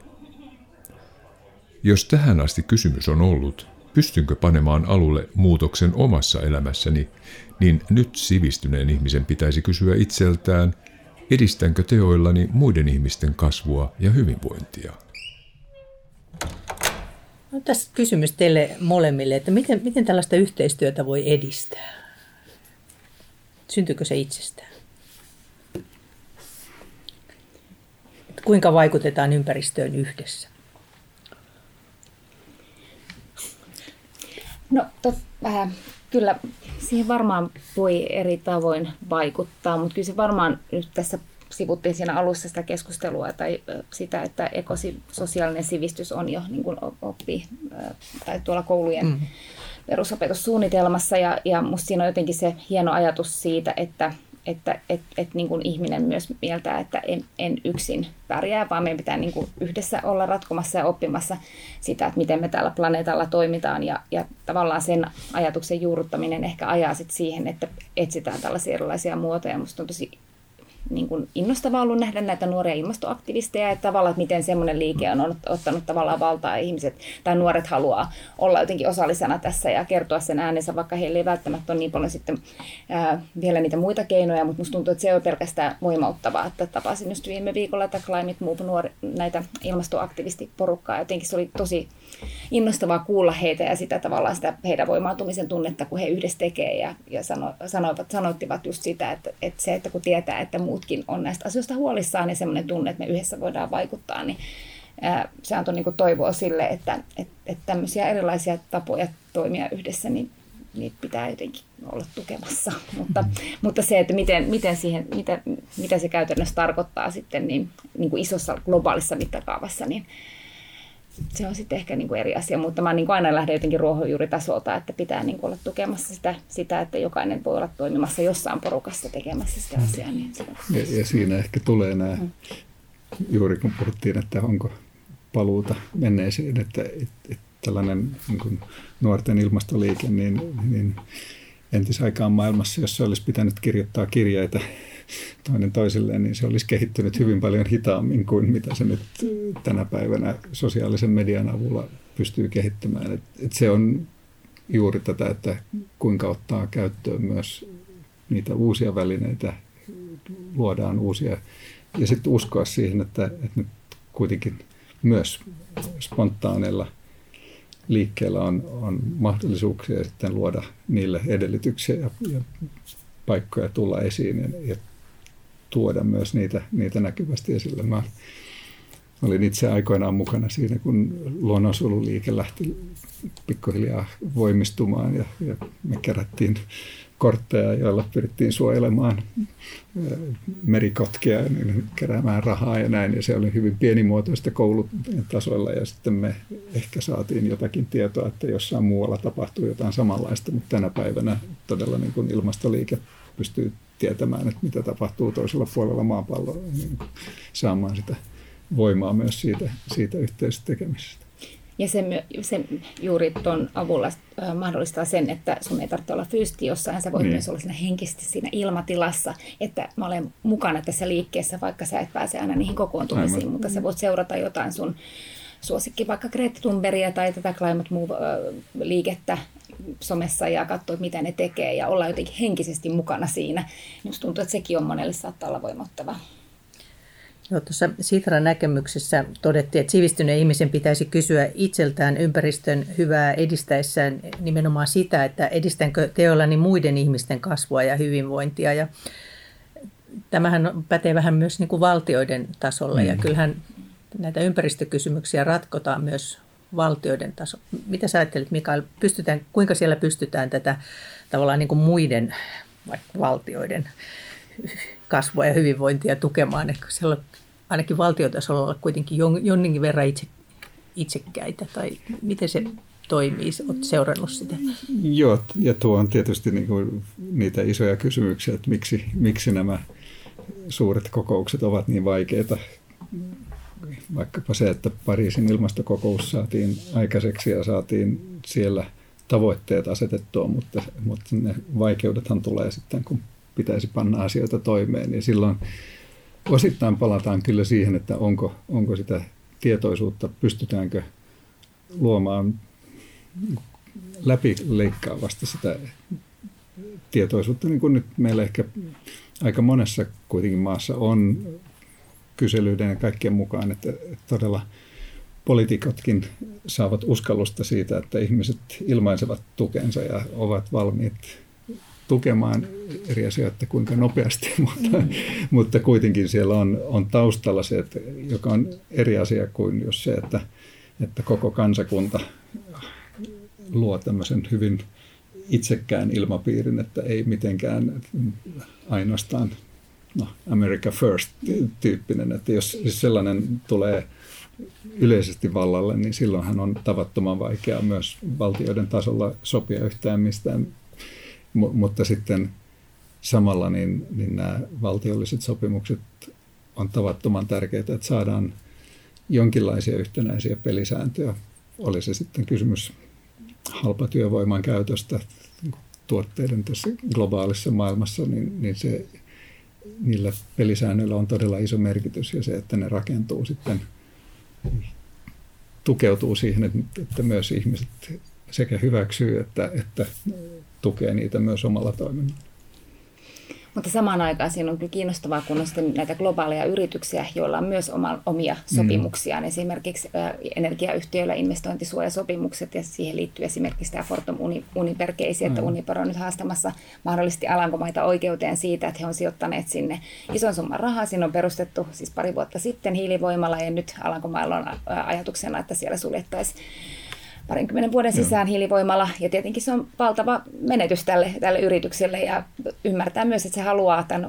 Jos tähän asti kysymys on ollut, pystynkö panemaan alulle muutoksen omassa elämässäni, niin nyt sivistyneen ihmisen pitäisi kysyä itseltään – Edistänkö teoillani muiden ihmisten kasvua ja hyvinvointia? No, tässä kysymys teille molemmille, että miten, miten tällaista yhteistyötä voi edistää? Syntyykö se itsestään? Että kuinka vaikutetaan ympäristöön yhdessä? No, tot, äh, kyllä siihen varmaan voi eri tavoin vaikuttaa, mutta kyllä se varmaan nyt tässä sivuttiin siinä alussa sitä keskustelua tai sitä, että ekososiaalinen sivistys on jo niin kuin oppi tai tuolla koulujen mm. perusopetussuunnitelmassa ja, ja musta siinä on jotenkin se hieno ajatus siitä, että että et, et niin kuin ihminen myös mieltää, että en, en yksin pärjää, vaan meidän pitää niin kuin yhdessä olla ratkomassa ja oppimassa sitä, että miten me täällä planeetalla toimitaan. Ja, ja tavallaan sen ajatuksen juurruttaminen ehkä ajaa sit siihen, että etsitään tällaisia erilaisia muotoja. Minusta on tosi niin kuin innostavaa ollut nähdä näitä nuoria ilmastoaktivisteja, että tavallaan, että miten semmoinen liike on ottanut tavallaan valtaa ihmiset tai nuoret haluaa olla jotenkin osallisena tässä ja kertoa sen äänensä, vaikka heillä ei välttämättä ole niin paljon sitten ää, vielä niitä muita keinoja, mutta musta tuntuu, että se on pelkästään voimauttavaa, että tapasin just viime viikolla että Climate Move nuori, näitä ilmastoaktivistiporukkaa, jotenkin se oli tosi innostavaa kuulla heitä ja sitä tavallaan sitä heidän voimautumisen tunnetta, kun he yhdessä tekee ja, ja sano, sanoivat, sanoittivat just sitä, että, että se, että kun tietää, että muutkin on näistä asioista huolissaan ja semmoinen tunne, että me yhdessä voidaan vaikuttaa, niin ää, se antoi niin toivoa sille, että, että, että tämmöisiä erilaisia tapoja toimia yhdessä, niin niitä pitää jotenkin olla tukemassa. Mutta, mutta se, että miten, miten siihen, mitä, mitä se käytännössä tarkoittaa sitten niin, niin kuin isossa globaalissa mittakaavassa, niin se on sitten ehkä niin kuin eri asia, mutta mä niin kuin aina lähden jotenkin ruohonjuuritasolta, että pitää niin kuin olla tukemassa sitä, sitä, että jokainen voi olla toimimassa jossain porukassa tekemässä sitä asiaa. Niin se ja, ja siinä ehkä tulee nämä, mm. juuri kun puhuttiin, että onko paluuta menneeseen, että, että, että tällainen niin kuin nuorten ilmastoliike, niin, niin entisaikaan maailmassa, jossa olisi pitänyt kirjoittaa kirjeitä toinen toisilleen, niin se olisi kehittynyt hyvin paljon hitaammin kuin mitä se nyt tänä päivänä sosiaalisen median avulla pystyy kehittymään. Et, et se on juuri tätä, että kuinka ottaa käyttöön myös niitä uusia välineitä, luodaan uusia ja sitten uskoa siihen, että, että nyt kuitenkin myös spontaaneilla liikkeellä on, on mahdollisuuksia sitten luoda niille edellytyksiä ja, ja paikkoja tulla esiin ja, ja tuoda myös niitä, niitä näkyvästi esille. Mä olin itse aikoinaan mukana siinä, kun luonnonsuojeluliike lähti pikkuhiljaa voimistumaan ja, ja me kerättiin kortteja, joilla pyrittiin suojelemaan merikotkia niin keräämään rahaa ja näin. Ja se oli hyvin pienimuotoista koulutasoilla ja sitten me ehkä saatiin jotakin tietoa, että jossain muualla tapahtuu jotain samanlaista, mutta tänä päivänä todella niin kuin ilmastoliike pystyy tietämään, että mitä tapahtuu toisella puolella maapalloa, niin saamaan sitä voimaa myös siitä, siitä yhteisestä tekemisestä. Ja se, se juuri tuon avulla mahdollistaa sen, että sun ei tarvitse olla fyysisesti jossain, sä voit niin. myös olla siinä henkisesti siinä ilmatilassa, että mä olen mukana tässä liikkeessä, vaikka sä et pääse aina niihin kokoontumisiin, Aivan. mutta sä voit seurata jotain sun suosikki vaikka Greta Thunbergia tai tätä Climate Move-liikettä somessa ja katsoa, mitä ne tekee ja olla jotenkin henkisesti mukana siinä. Minusta tuntuu, että sekin on monelle saattaa olla voimattavaa. Joo, tuossa Sitran näkemyksessä todettiin, että sivistyneen ihmisen pitäisi kysyä itseltään ympäristön hyvää edistäessään nimenomaan sitä, että edistänkö teollani muiden ihmisten kasvua ja hyvinvointia. Ja tämähän pätee vähän myös niin kuin valtioiden tasolla mm. ja kyllähän näitä ympäristökysymyksiä ratkotaan myös valtioiden tasolla. Mitä sä ajattelet, Mikael, pystytään, kuinka siellä pystytään tätä tavallaan niin kuin muiden vaikka valtioiden kasvua ja hyvinvointia tukemaan. Että siellä on ainakin valtiotasolla olla kuitenkin jonninkin verran itse, itsekkäitä, tai miten se toimii? Olet seurannut sitä? Joo, ja tuo on tietysti niin kuin niitä isoja kysymyksiä, että miksi, miksi nämä suuret kokoukset ovat niin vaikeita. Vaikkapa se, että Pariisin ilmastokokous saatiin aikaiseksi ja saatiin siellä tavoitteet asetettua, mutta, mutta ne vaikeudethan tulee sitten, kun pitäisi panna asioita toimeen. Ja silloin osittain palataan kyllä siihen, että onko, onko sitä tietoisuutta, pystytäänkö luomaan läpileikkaavasti sitä tietoisuutta, niin kuin nyt meillä ehkä aika monessa kuitenkin maassa on kyselyiden ja kaikkien mukaan, että todella poliitikotkin saavat uskallusta siitä, että ihmiset ilmaisevat tukensa ja ovat valmiit tukemaan eri asioita kuinka nopeasti, mutta, mm. mutta kuitenkin siellä on, on taustalla se, että, joka on eri asia kuin jos se, että, että koko kansakunta luo tämmöisen hyvin itsekään ilmapiirin, että ei mitenkään ainoastaan no, America First-tyyppinen, että jos sellainen tulee yleisesti vallalle, niin silloinhan on tavattoman vaikeaa myös valtioiden tasolla sopia yhtään mistään M- mutta sitten samalla niin, niin nämä valtiolliset sopimukset on tavattoman tärkeitä, että saadaan jonkinlaisia yhtenäisiä pelisääntöjä. Oli se sitten kysymys halpatyövoiman käytöstä tuotteiden tässä globaalissa maailmassa, niin, niin se niillä pelisäännöillä on todella iso merkitys ja se, että ne rakentuu sitten, tukeutuu siihen, että, myös ihmiset sekä hyväksyy että, että tukee niitä myös omalla toiminnalla. Mutta samaan aikaan siinä on kyllä kiinnostavaa, kun on sitten näitä globaaleja yrityksiä, joilla on myös oma, omia sopimuksiaan. Mm. Esimerkiksi ä, energiayhtiöillä investointisuojasopimukset ja siihen liittyy esimerkiksi tämä Fortum Uniper case, että mm. Uniper on nyt haastamassa mahdollisesti Alankomaita oikeuteen siitä, että he on sijoittaneet sinne ison summan rahaa. Siinä on perustettu siis pari vuotta sitten hiilivoimalla ja nyt Alankomailla on ajatuksena, että siellä suljettaisiin parinkymmenen vuoden sisään Joo. hiilivoimalla. Ja tietenkin se on valtava menetys tälle, tälle yritykselle ja ymmärtää myös, että se haluaa tämän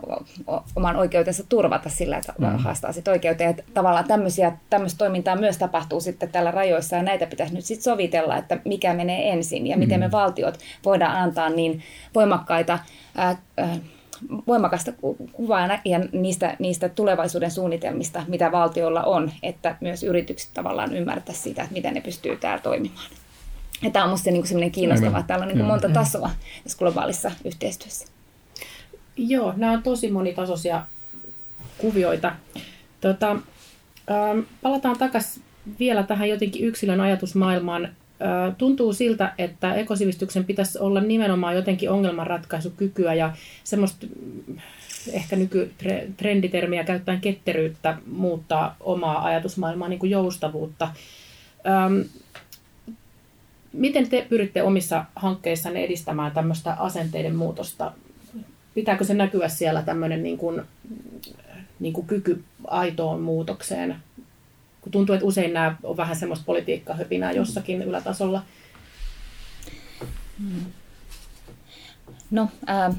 oman oikeutensa turvata sillä, että mm. haastaa sitten oikeuteen. Ja tavallaan tämmöisiä, tämmöistä toimintaa myös tapahtuu sitten tällä rajoissa ja näitä pitäisi nyt sitten sovitella, että mikä menee ensin ja miten mm. me valtiot voidaan antaa niin voimakkaita ää, ää, voimakasta kuvaa ja niistä, niistä tulevaisuuden suunnitelmista, mitä valtiolla on, että myös yritykset tavallaan ymmärtää sitä, että miten ne pystyy täällä toimimaan. Ja tämä on minusta niin sellainen kiinnostava, että täällä on niin monta tasoa tässä globaalissa yhteistyössä. Joo, nämä on tosi monitasoisia kuvioita. Tota, ähm, palataan takaisin vielä tähän jotenkin yksilön ajatusmaailmaan tuntuu siltä, että ekosivistyksen pitäisi olla nimenomaan jotenkin ongelmanratkaisukykyä ja semmoista mm, ehkä nykytrenditermiä käyttäen ketteryyttä muuttaa omaa ajatusmaailmaa, niin kuin joustavuutta. Miten te pyritte omissa hankkeissanne edistämään tämmöistä asenteiden muutosta? Pitääkö se näkyä siellä tämmöinen niin kuin, niin kuin kyky aitoon muutokseen kun tuntuu, että usein nämä on vähän semmoista politiikkahöpinää jossakin ylätasolla. No, äh,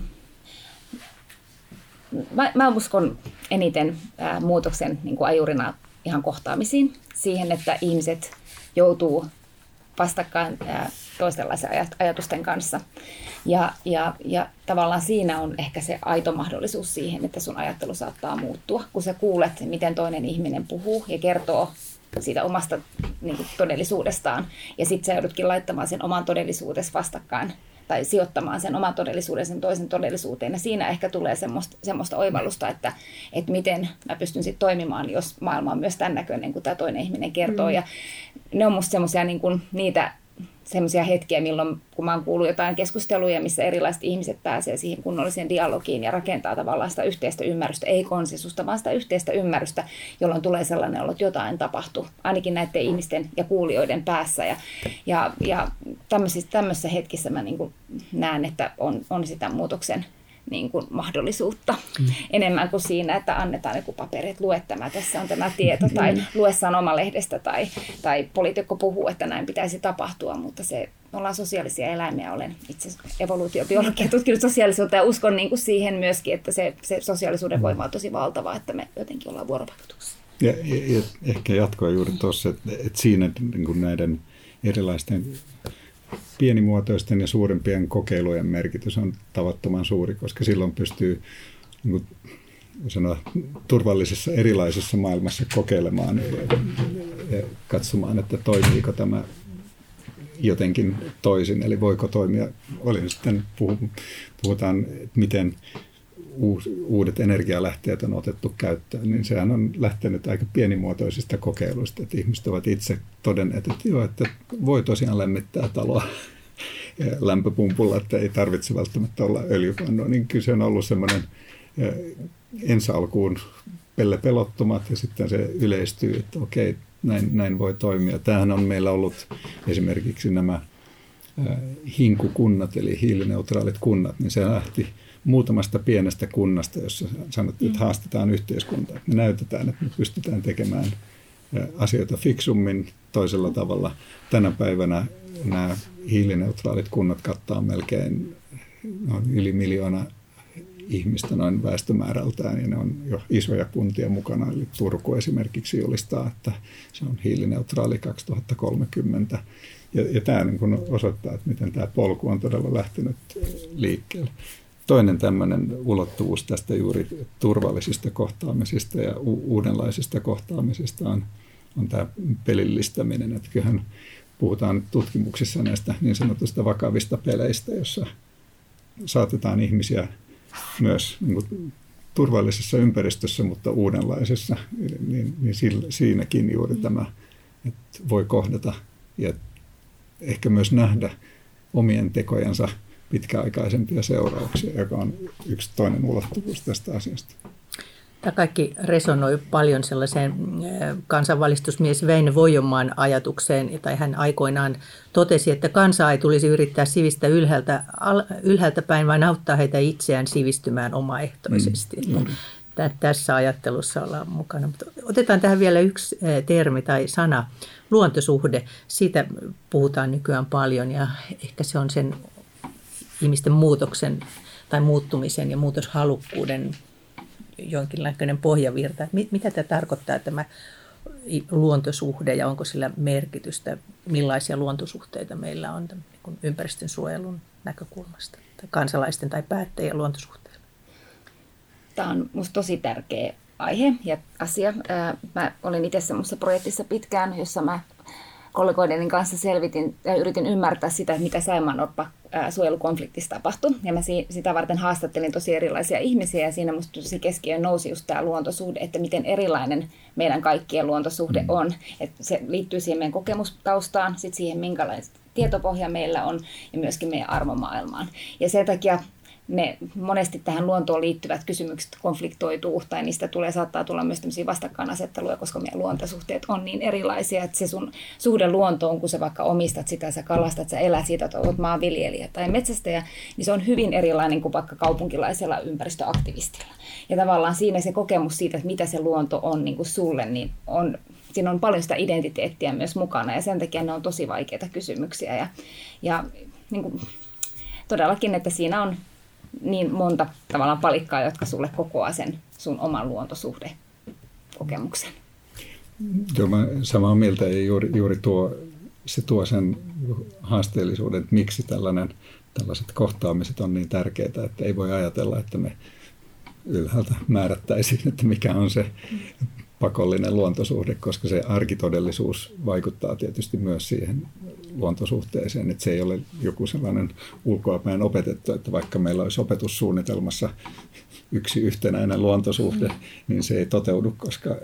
mä, mä uskon eniten äh, muutoksen niin kuin ajurina ihan kohtaamisiin, siihen, että ihmiset joutuu vastakkain äh, toistenlaisen ajatusten kanssa. Ja, ja, ja tavallaan siinä on ehkä se aito mahdollisuus siihen, että sun ajattelu saattaa muuttua, kun sä kuulet, miten toinen ihminen puhuu ja kertoo siitä omasta niin kuin, todellisuudestaan. Ja sitten sä joudutkin laittamaan sen oman todellisuudessa vastakkain tai sijoittamaan sen oman todellisuuden sen toisen todellisuuteen. Ja siinä ehkä tulee semmoista, semmoista oivallusta, että, että miten mä pystyn sitten toimimaan, jos maailma on myös tämän näköinen, kuin tämä toinen ihminen kertoo. Mm. Ja ne on musta semmoisia niin niitä semmoisia hetkiä, milloin kun mä oon kuullut jotain keskusteluja, missä erilaiset ihmiset pääsee siihen kunnolliseen dialogiin ja rakentaa tavallaan sitä yhteistä ymmärrystä, ei konsensusta, vaan sitä yhteistä ymmärrystä, jolloin tulee sellainen olo, että jotain tapahtuu, ainakin näiden ihmisten ja kuulijoiden päässä. Ja, ja, ja tämmöisissä, tämmöisissä hetkissä mä niin näen, että on, on sitä muutoksen niin kuin mahdollisuutta mm. enemmän kuin siinä, että annetaan joku paperi, että lue tämä, tässä on tämä tieto, tai mm. lue sanomalehdestä, tai, tai poliitikko puhuu, että näin pitäisi tapahtua, mutta se, me ollaan sosiaalisia eläimiä, olen itse evoluutiobiologia tutkinut sosiaalisuutta ja uskon niin kuin siihen myöskin, että se, se sosiaalisuuden voima on tosi valtava, että me jotenkin ollaan vuorovaikutuksessa. Ja, ja, ja ehkä jatkoa juuri tuossa, että, että siinä niin kuin näiden erilaisten pienimuotoisten ja suurempien kokeilujen merkitys on tavattoman suuri, koska silloin pystyy niin kuin sanoa, turvallisessa erilaisessa maailmassa kokeilemaan ja, katsomaan, että toimiiko tämä jotenkin toisin, eli voiko toimia, oli sitten puhutaan, että miten uudet energialähteet on otettu käyttöön, niin sehän on lähtenyt aika pienimuotoisista kokeiluista, että ihmiset ovat itse todenneet, että joo, että voi tosiaan lämmittää taloa lämpöpumpulla, että ei tarvitse välttämättä olla öljypannua, niin kyllä se on ollut semmoinen ensi alkuun pelle pelottomat ja sitten se yleistyy, että okei, näin, näin voi toimia. Tämähän on meillä ollut esimerkiksi nämä hinkukunnat, eli hiilineutraalit kunnat, niin se lähti muutamasta pienestä kunnasta, jossa sanottiin, että mm. haastetaan yhteiskuntaa. Me näytetään, että me pystytään tekemään asioita fiksummin toisella tavalla. Tänä päivänä nämä hiilineutraalit kunnat kattaa melkein noin yli miljoona ihmistä noin väestömäärältään ja ne on jo isoja kuntia mukana. Eli Turku esimerkiksi julistaa, että se on hiilineutraali 2030. Ja, ja tämä niin kuin osoittaa, että miten tämä polku on todella lähtenyt liikkeelle. Toinen tämmöinen ulottuvuus tästä juuri turvallisista kohtaamisista ja u- uudenlaisista kohtaamisista on, on tämä pelillistäminen. Että kyllähän puhutaan tutkimuksissa näistä niin sanotusta vakavista peleistä, jossa saatetaan ihmisiä myös niin kuin, turvallisessa ympäristössä, mutta uudenlaisessa, niin, niin siinäkin juuri tämä, että voi kohdata ja ehkä myös nähdä omien tekojensa pitkäaikaisempia seurauksia, joka on yksi toinen ulottuvuus tästä asiasta. Tämä kaikki resonoi paljon sellaiseen eh, kansanvalistusmies Veine Voijomaan ajatukseen, tai hän aikoinaan totesi, että kansaa ei tulisi yrittää sivistää ylhäältä, ylhäältä päin, vaan auttaa heitä itseään sivistymään omaehtoisesti. Mm, tässä ajattelussa ollaan mukana. Mutta otetaan tähän vielä yksi eh, termi tai sana, luontosuhde. Siitä puhutaan nykyään paljon ja ehkä se on sen ihmisten muutoksen tai muuttumisen ja muutoshalukkuuden jonkinlainen pohjavirta. Mitä tämä tarkoittaa tämä luontosuhde ja onko sillä merkitystä, millaisia luontosuhteita meillä on niin ympäristön suojelun näkökulmasta tai kansalaisten tai päättäjien luontosuhteilla? Tämä on minusta tosi tärkeä aihe ja asia. Mä olin itse semmoisessa projektissa pitkään, jossa mä kollegoideni kanssa selvitin ja yritin ymmärtää sitä, mitä Saimaanoppa suojelukonfliktissa tapahtui. Ja mä sitä varten haastattelin tosi erilaisia ihmisiä ja siinä musta tosi keskiöön nousi just tämä luontosuhde, että miten erilainen meidän kaikkien luontosuhde mm. on. Että se liittyy siihen meidän kokemustaustaan, sitten siihen minkälainen tietopohja meillä on ja myöskin meidän arvomaailmaan. Ja sen takia ne monesti tähän luontoon liittyvät kysymykset konfliktoituu tai niistä tulee, saattaa tulla myös tämmöisiä vastakkainasetteluja, koska meidän luontosuhteet on niin erilaisia, että se sun suhde luontoon, kun sä vaikka omistat sitä, sä kalastat, sä elät siitä, että olet maanviljelijä tai metsästäjä, niin se on hyvin erilainen kuin vaikka kaupunkilaisella ympäristöaktivistilla. Ja tavallaan siinä se kokemus siitä, että mitä se luonto on niin kuin sulle, niin on siinä on paljon sitä identiteettiä myös mukana ja sen takia ne on tosi vaikeita kysymyksiä. Ja, ja niin kuin, todellakin, että siinä on niin monta tavallaan palikkaa, jotka sulle kokoaa sen sun oman luontosuhde kokemuksen. Joo, mä samaa mieltä ja juuri, juuri tuo, se tuo sen haasteellisuuden, että miksi tällainen, tällaiset kohtaamiset on niin tärkeitä, että ei voi ajatella, että me ylhäältä määrättäisiin, että mikä on se pakollinen luontosuhde, koska se arkitodellisuus vaikuttaa tietysti myös siihen luontosuhteeseen, että se ei ole joku sellainen ulkoapäin opetettu, että vaikka meillä olisi opetussuunnitelmassa yksi yhtenäinen luontosuhde, mm. niin se ei toteudu, koska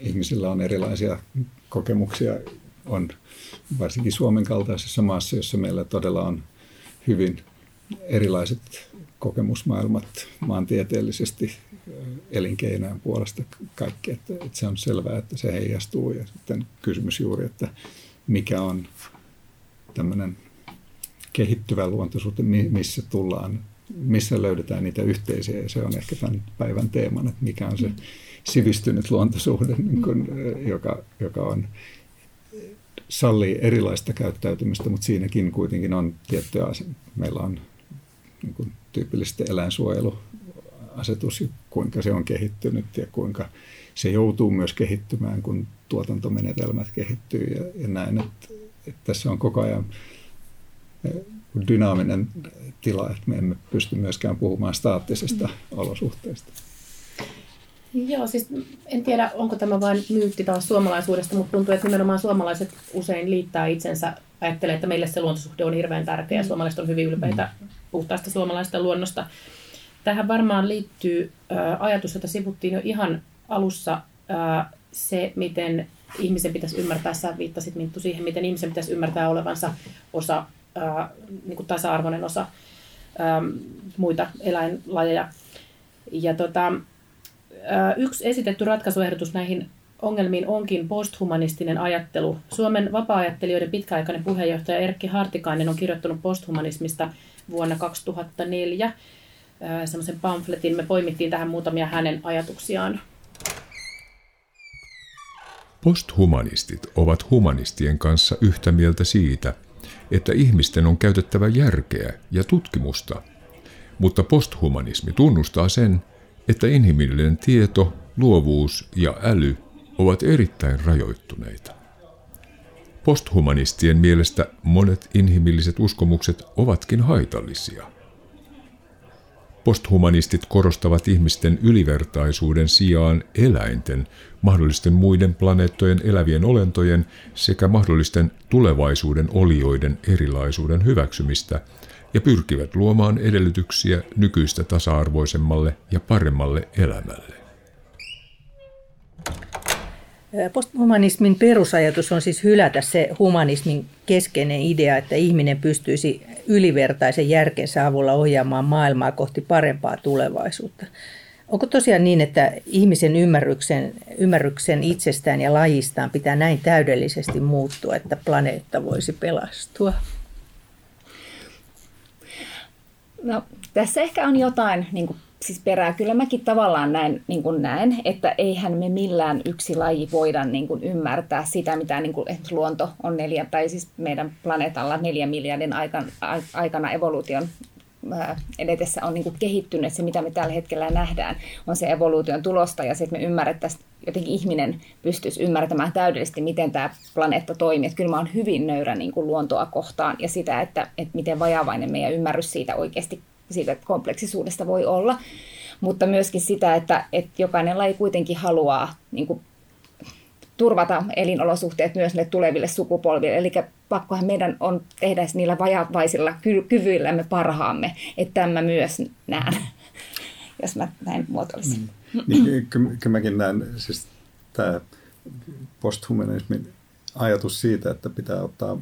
ihmisillä on erilaisia kokemuksia, on varsinkin Suomen kaltaisessa maassa, jossa meillä todella on hyvin erilaiset kokemusmaailmat maantieteellisesti elinkeinojen puolesta kaikki, että, että se on selvää, että se heijastuu ja sitten kysymys juuri, että mikä on tämmöinen kehittyvä luontosuhde, missä tullaan, missä löydetään niitä yhteisiä ja se on ehkä tämän päivän teemana, että mikä on se sivistynyt luontosuhde, niin kuin, joka, joka on sallii erilaista käyttäytymistä, mutta siinäkin kuitenkin on tiettyä, meillä on niin kuin, tyypillisesti eläinsuojeluasetus, kuinka se on kehittynyt ja kuinka se joutuu myös kehittymään, kun tuotantomenetelmät kehittyy ja, ja näin. Että, että tässä on koko ajan eh, dynaaminen tila, että me emme pysty myöskään puhumaan staattisesta mm. olosuhteesta. Joo, siis en tiedä, onko tämä vain myytti taas suomalaisuudesta, mutta tuntuu, että nimenomaan suomalaiset usein liittää itsensä, ajattelee, että meille se luontosuhde on hirveän tärkeä ja mm. suomalaiset on hyvin ylpeitä mm. puhtaasta suomalaista luonnosta. Tähän varmaan liittyy äh, ajatus, jota sivuttiin jo ihan alussa, äh, se, miten ihmisen pitäisi ymmärtää, sä viittasit Minttu siihen, miten ihmisen pitäisi ymmärtää olevansa osa, ää, niin kuin tasa-arvoinen osa ää, muita eläinlajeja. Ja tota, ää, yksi esitetty ratkaisuehdotus näihin ongelmiin onkin posthumanistinen ajattelu. Suomen vapaa-ajattelijoiden pitkäaikainen puheenjohtaja Erkki Hartikainen on kirjoittanut posthumanismista vuonna 2004 semmoisen pamfletin. Me poimittiin tähän muutamia hänen ajatuksiaan Posthumanistit ovat humanistien kanssa yhtä mieltä siitä, että ihmisten on käytettävä järkeä ja tutkimusta, mutta posthumanismi tunnustaa sen, että inhimillinen tieto, luovuus ja äly ovat erittäin rajoittuneita. Posthumanistien mielestä monet inhimilliset uskomukset ovatkin haitallisia. Posthumanistit korostavat ihmisten ylivertaisuuden sijaan eläinten, mahdollisten muiden planeettojen elävien olentojen sekä mahdollisten tulevaisuuden olioiden erilaisuuden hyväksymistä ja pyrkivät luomaan edellytyksiä nykyistä tasa-arvoisemmalle ja paremmalle elämälle. Posthumanismin perusajatus on siis hylätä se humanismin keskeinen idea, että ihminen pystyisi ylivertaisen järkensä avulla ohjaamaan maailmaa kohti parempaa tulevaisuutta. Onko tosiaan niin, että ihmisen ymmärryksen, ymmärryksen itsestään ja lajistaan pitää näin täydellisesti muuttua, että planeetta voisi pelastua? No, tässä ehkä on jotain niin kuin siis perää. Kyllä mäkin tavallaan näin, niin kuin näen, että eihän me millään yksi laji voida niin kuin ymmärtää sitä, mitä niin kuin, luonto on neljä, tai siis meidän planeetalla neljä miljardin aikana, aikana evoluution edetessä on niin kuin kehittynyt, se mitä me tällä hetkellä nähdään, on se evoluution tulosta ja se, että me ymmärrettäisiin, jotenkin ihminen pystyisi ymmärtämään täydellisesti, miten tämä planeetta toimii. Että kyllä mä oon hyvin nöyrä niin kuin luontoa kohtaan ja sitä, että, että miten vajavainen meidän ymmärrys siitä oikeasti siitä kompleksisuudesta voi olla, mutta myöskin sitä, että, että jokainen laji kuitenkin haluaa niin kuin, turvata elinolosuhteet myös ne tuleville sukupolville. Eli pakkohan meidän on tehdä niillä vajavaisilla ky- kyvyillämme parhaamme, että tämä myös näen, jos mä näin muotoilisin. Mm. Niin, kyllä, kyllä mäkin näen, siis tämä posthumanismin ajatus siitä, että pitää ottaa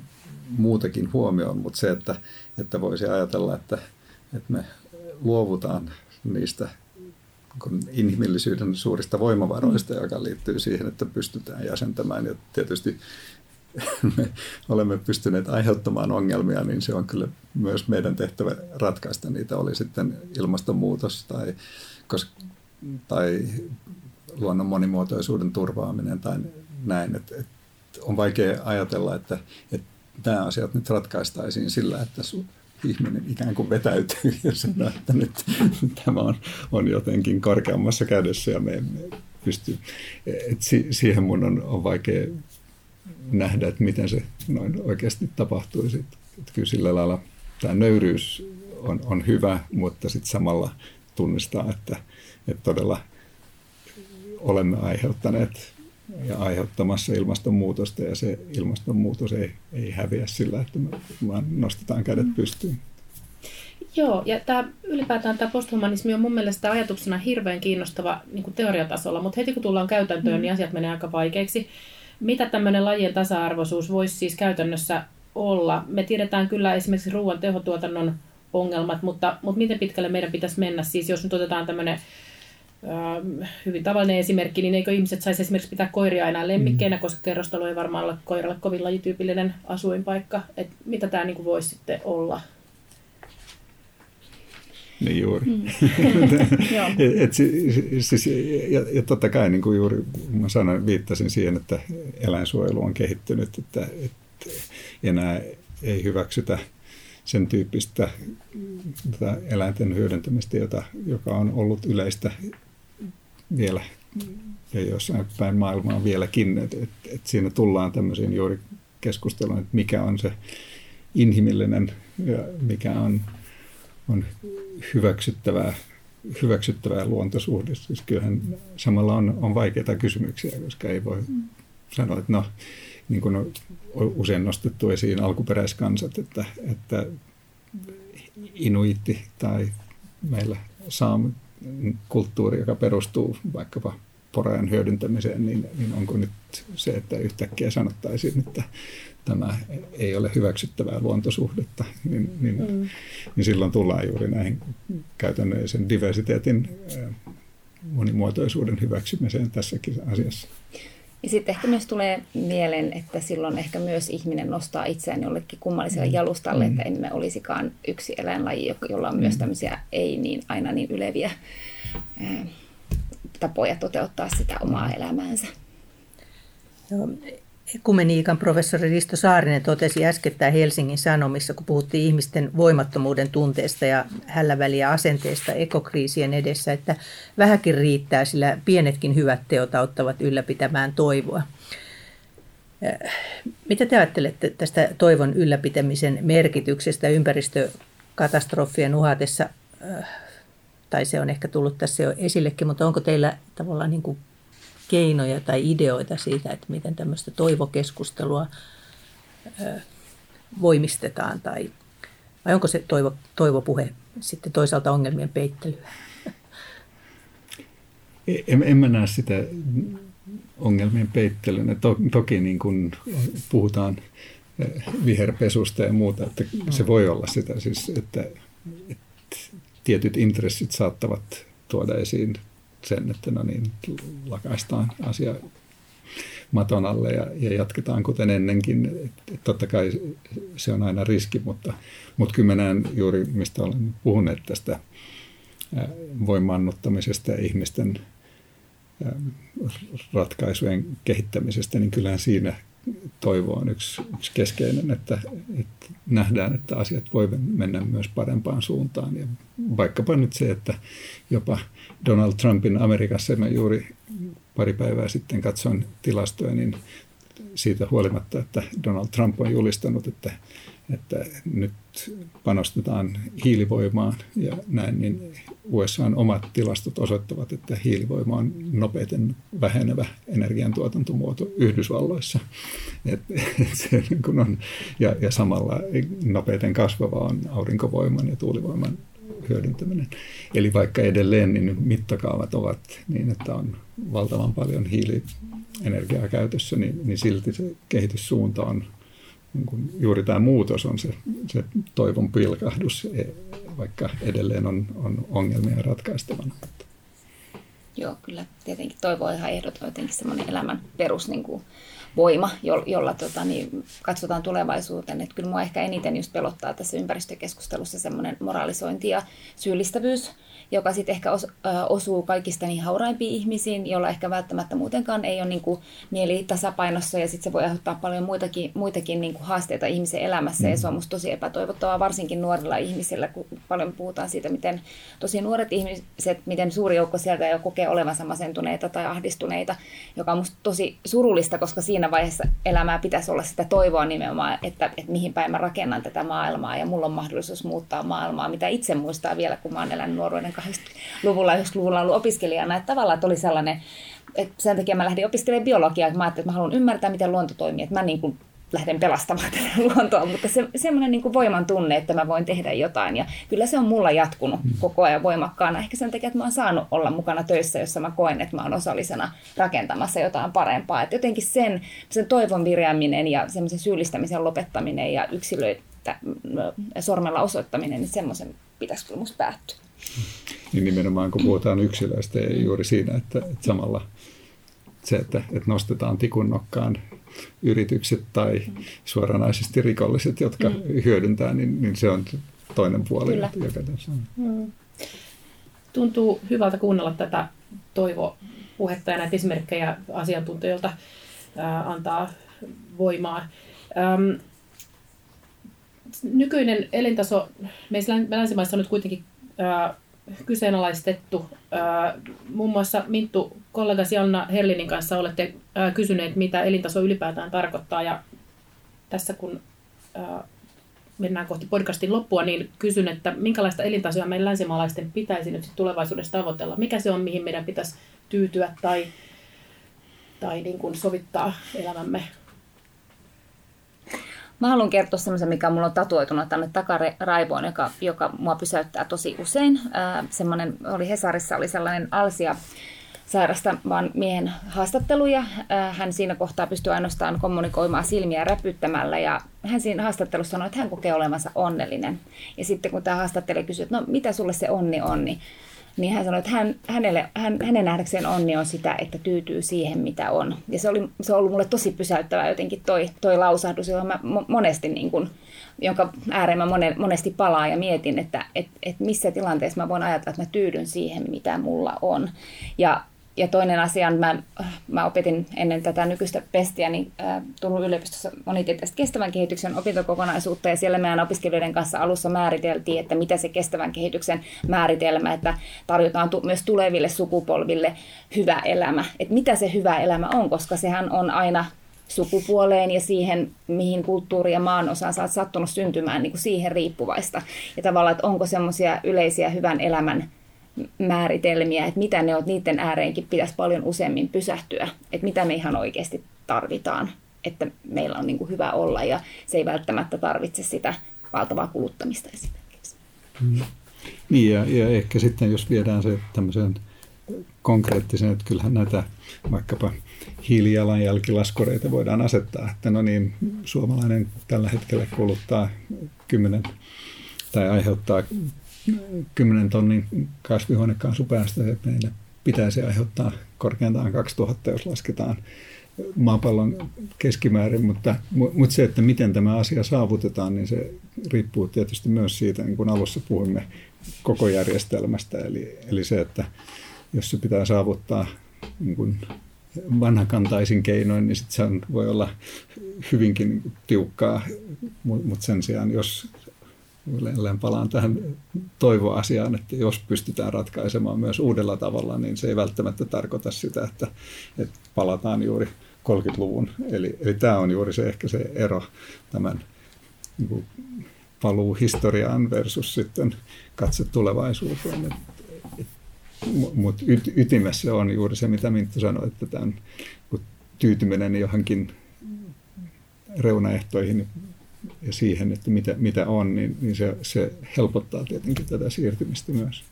muutakin huomioon, mutta se, että, että voisi ajatella, että että me luovutaan niistä inhimillisyyden suurista voimavaroista, joka liittyy siihen, että pystytään jäsentämään. Ja tietysti me olemme pystyneet aiheuttamaan ongelmia, niin se on kyllä myös meidän tehtävä ratkaista niitä, oli sitten ilmastonmuutos tai, tai luonnon monimuotoisuuden turvaaminen tai näin. Et, et on vaikea ajatella, että, että nämä asiat nyt ratkaistaisiin sillä, että ihminen ikään kuin vetäytyy ja sanoo, että nyt tämä on, on jotenkin korkeammassa kädessä ja me emme pysty. Et si, siihen mun on, on vaikea nähdä, että miten se noin oikeasti tapahtuisi. Kyllä sillä lailla tämä nöyryys on, on hyvä, mutta sitten samalla tunnistaa, että, että todella olemme aiheuttaneet ja aiheuttamassa ilmastonmuutosta ja se ilmastonmuutos ei, ei häviä sillä, että me vaan nostetaan kädet mm. pystyyn. Joo, ja tämä, ylipäätään tämä posthumanismi on mun mielestä ajatuksena hirveän kiinnostava niin kuin teoriatasolla, mutta heti kun tullaan käytäntöön, mm. niin asiat menee aika vaikeiksi. Mitä tämmöinen lajien tasa-arvoisuus voisi siis käytännössä olla? Me tiedetään kyllä esimerkiksi ruoan tehotuotannon ongelmat, mutta, mutta miten pitkälle meidän pitäisi mennä? Siis jos nyt otetaan tämmöinen hyvin tavallinen esimerkki, niin eikö ihmiset saisi esimerkiksi pitää koiria enää lemmikkeinä, mm. koska kerrostalo ei varmaan ole koiralle kovin lajityypillinen asuinpaikka. Et mitä tämä niinku voisi sitten olla? Niin juuri. Mm. et, siis, ja, ja totta kai niin kuin juuri mä sanoin, viittasin siihen, että eläinsuojelu on kehittynyt, että, että enää ei hyväksytä sen tyyppistä eläinten hyödyntämistä, jota, joka on ollut yleistä vielä ja jossain päin maailmaa vieläkin. Et, et, et siinä tullaan tämmöisiin juuri keskusteluun, että mikä on se inhimillinen ja mikä on, on hyväksyttävää, hyväksyttävää luontosuhde. Siis kyllähän samalla on, on vaikeita kysymyksiä, koska ei voi mm. sanoa, että no, niin kuin on usein nostettu esiin alkuperäiskansat, että, että inuitti tai meillä saamme kulttuuri, joka perustuu vaikkapa porajan hyödyntämiseen, niin, niin onko nyt se, että yhtäkkiä sanottaisiin, että tämä ei ole hyväksyttävää luontosuhdetta, niin, niin, mm. niin silloin tullaan juuri näihin käytännöllisen diversiteetin monimuotoisuuden hyväksymiseen tässäkin asiassa. Ja sitten ehkä myös tulee mieleen, että silloin ehkä myös ihminen nostaa itseään jollekin kummalliselle mm. jalustalle, mm. että emme olisikaan yksi eläinlaji, jolla on myös mm. tämmöisiä ei niin aina niin yleviä tapoja toteuttaa sitä omaa mm. elämäänsä. Joo. Ekumeniikan professori Risto Saarinen totesi äskettäin Helsingin Sanomissa, kun puhuttiin ihmisten voimattomuuden tunteesta ja hälläväliä asenteesta ekokriisien edessä, että vähäkin riittää, sillä pienetkin hyvät teot auttavat ylläpitämään toivoa. Äh, mitä te ajattelette tästä toivon ylläpitämisen merkityksestä ympäristökatastrofien uhatessa? Äh, tai se on ehkä tullut tässä jo esillekin, mutta onko teillä tavallaan niin kuin keinoja tai ideoita siitä, että miten tämmöistä toivokeskustelua voimistetaan tai vai onko se toivo, toivopuhe sitten toisaalta ongelmien peittelyä? En, en mä näe sitä ongelmien peittelynä. To, toki niin kun puhutaan viherpesusta ja muuta, että se voi olla sitä, siis, että, että tietyt intressit saattavat tuoda esiin sen, että no niin, lakaistaan asia maton alle ja, ja jatketaan kuten ennenkin. Et, et totta kai se on aina riski, mutta, mutta kyllä mä näen juuri, mistä olen puhunut tästä voimaannuttamisesta ja ihmisten ratkaisujen kehittämisestä, niin kyllähän siinä toivo on yksi, yksi keskeinen, että, että nähdään, että asiat voi mennä myös parempaan suuntaan. Ja vaikkapa nyt se, että jopa Donald Trumpin Amerikassa, mä juuri pari päivää sitten katsoin tilastoja, niin siitä huolimatta, että Donald Trump on julistanut, että, että nyt panostetaan hiilivoimaan ja näin, niin USAn omat tilastot osoittavat, että hiilivoima on nopeiten vähenevä energiantuotantomuoto Yhdysvalloissa. Et, et se niin kun on, ja, ja samalla nopeiten kasvava on aurinkovoiman ja tuulivoiman hyödyntäminen. Eli vaikka edelleen niin mittakaavat ovat niin, että on valtavan paljon hiilienergiaa käytössä, niin, niin silti se kehityssuunta on niin kuin juuri tämä muutos on se, se toivon pilkahdus, e, vaikka edelleen on, on ongelmia ratkaistavana. Joo, kyllä tietenkin toivo on ihan ehdoton jotenkin semmoinen elämän perus niin kuin voima, jolla, jolla tota, niin, katsotaan tulevaisuuteen. Että kyllä mua ehkä eniten just pelottaa tässä ympäristökeskustelussa semmoinen moralisointi ja syyllistävyys, joka sitten ehkä os, ö, osuu kaikista niin hauraimpiin ihmisiin, joilla ehkä välttämättä muutenkaan ei ole niin kuin, mieli tasapainossa ja sitten se voi aiheuttaa paljon muitakin, muitakin niin kuin haasteita ihmisen elämässä mm. ja se on musta tosi epätoivottavaa, varsinkin nuorilla ihmisillä, kun paljon puhutaan siitä, miten tosi nuoret ihmiset, miten suuri joukko sieltä jo kokee olevansa masentuneita tai ahdistuneita, joka on musta tosi surullista, koska siinä vaiheessa elämää pitäisi olla sitä toivoa nimenomaan, että, että mihin päin mä rakennan tätä maailmaa ja mulla on mahdollisuus muuttaa maailmaa, mitä itse muistaa vielä, kun mä oon elänyt nuoruuden 80-luvulla, 90-luvulla ollut opiskelijana, että tavallaan että oli sellainen, että sen takia mä lähdin opiskelemaan biologiaa, että mä ajattelin, että mä haluan ymmärtää, miten luonto toimii, että mä niin kuin lähden pelastamaan tätä luontoa, mutta se, semmoinen niin voiman tunne, että mä voin tehdä jotain. Ja kyllä se on mulla jatkunut mm. koko ajan voimakkaana. Ehkä sen takia, että mä oon saanut olla mukana töissä, jossa mä koen, että mä oon osallisena rakentamassa jotain parempaa. Että jotenkin sen, sen toivon virjaaminen ja semmoisen syyllistämisen lopettaminen ja yksilöitä sormella osoittaminen, niin semmoisen pitäisi kyllä musta päättyä. Niin nimenomaan kun puhutaan yksilöistä ja juuri siinä, että, että samalla se, että, että nostetaan tikun nokkaan yritykset tai suoranaisesti rikolliset, jotka mm. hyödyntää, niin, niin se on toinen puoli, Kyllä. joka tässä on. Mm. Tuntuu hyvältä kuunnella tätä toivopuhetta ja näitä esimerkkejä asiantuntijoilta ää, antaa voimaa. Ähm, nykyinen elintaso meissä länsimaissa on nyt kuitenkin ää, kyseenalaistettu. Ää, muun muassa Minttu, kollegasi Janna Herlinin kanssa olette kysyneet, mitä elintaso ylipäätään tarkoittaa. Ja tässä kun ää, mennään kohti podcastin loppua, niin kysyn, että minkälaista elintasoa meidän länsimaalaisten pitäisi nyt tulevaisuudessa tavoitella? Mikä se on, mihin meidän pitäisi tyytyä tai, tai niin kuin sovittaa elämämme Mä haluan kertoa semmoisen, mikä mulla on tatuoitunut tänne takaraivoon, joka, joka mua pysäyttää tosi usein. Äh, semmoinen, oli Hesarissa oli sellainen Alsia sairasta vaan miehen haastatteluja. Hän siinä kohtaa pystyy ainoastaan kommunikoimaan silmiä räpyttämällä ja hän siinä haastattelussa sanoi, että hän kokee olevansa onnellinen. Ja sitten kun tämä haastattelija kysyi, että no mitä sulle se onni on, niin niin hän sanoi, että hän, hänelle, hän, hänen nähdäkseen onni on sitä, että tyytyy siihen, mitä on. Ja se, oli, se on ollut mulle tosi pysäyttävää jotenkin toi, toi lausahdus, johon mä monesti, niin kuin, jonka ääreen mä monesti palaa ja mietin, että et, et missä tilanteessa mä voin ajatella, että mä tyydyn siihen, mitä mulla on. Ja ja toinen asia mä, mä opetin ennen tätä nykyistä pestiä, niin äh, Turun yliopistossa monitieteistä kestävän kehityksen opintokokonaisuutta, ja siellä meidän opiskelijoiden kanssa alussa määriteltiin, että mitä se kestävän kehityksen määritelmä, että tarjotaan tu- myös tuleville sukupolville hyvä elämä. Että mitä se hyvä elämä on, koska sehän on aina sukupuoleen ja siihen, mihin kulttuuri ja maan osaan sä oot sattunut syntymään, niin kuin siihen riippuvaista. Ja tavallaan, että onko semmoisia yleisiä hyvän elämän määritelmiä, että mitä ne on, niiden ääreenkin pitäisi paljon useammin pysähtyä, että mitä me ihan oikeasti tarvitaan, että meillä on niin kuin hyvä olla ja se ei välttämättä tarvitse sitä valtavaa kuluttamista esimerkiksi. Mm. Niin ja, ja ehkä sitten jos viedään se tämmöiseen konkreettisen, että kyllähän näitä vaikkapa hiilijalanjälkilaskureita voidaan asettaa, että no niin, suomalainen tällä hetkellä kuluttaa 10 tai aiheuttaa 10 tonnin kasvihuonekaasupäästöjä, meille pitäisi aiheuttaa korkeintaan 2000, jos lasketaan maapallon keskimäärin, mutta, mutta se, että miten tämä asia saavutetaan, niin se riippuu tietysti myös siitä, niin kuin alussa puhuimme, koko järjestelmästä. Eli, eli se, että jos se pitää saavuttaa niin kuin vanhakantaisin keinoin, niin sit se on, voi olla hyvinkin tiukkaa, mutta sen sijaan, jos jälleen palaan tähän toivoasiaan, että jos pystytään ratkaisemaan myös uudella tavalla, niin se ei välttämättä tarkoita sitä, että, että palataan juuri 30-luvun. Eli, eli tämä on juuri se ehkä se ero tämän niin kuin paluu historiaan versus sitten katse tulevaisuuteen. Mutta yt, ytimessä on juuri se, mitä Minttu sanoi, että tämän tyytyminen johonkin reunaehtoihin ja siihen, että mitä, mitä on, niin, niin se, se helpottaa tietenkin tätä siirtymistä myös.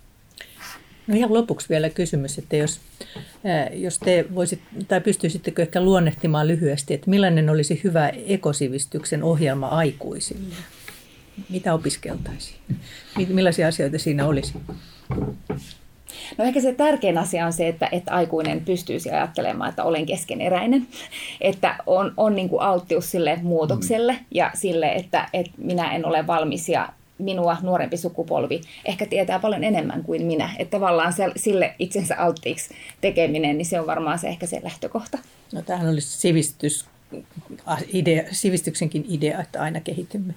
No ihan lopuksi vielä kysymys, että jos, jos te voisit, tai pystyisittekö ehkä luonnehtimaan lyhyesti, että millainen olisi hyvä ekosivistyksen ohjelma aikuisille? Mitä opiskeltaisiin? Millaisia asioita siinä olisi? No ehkä se tärkein asia on se, että, että aikuinen pystyisi ajattelemaan, että olen keskeneräinen, että on, on niin kuin alttius sille muutokselle mm. ja sille, että, että minä en ole valmis ja minua nuorempi sukupolvi ehkä tietää paljon enemmän kuin minä. Että tavallaan se, sille itsensä alttiiksi tekeminen, niin se on varmaan se ehkä se lähtökohta. No tämähän olisi sivistys, idea, sivistyksenkin idea, että aina kehitymme.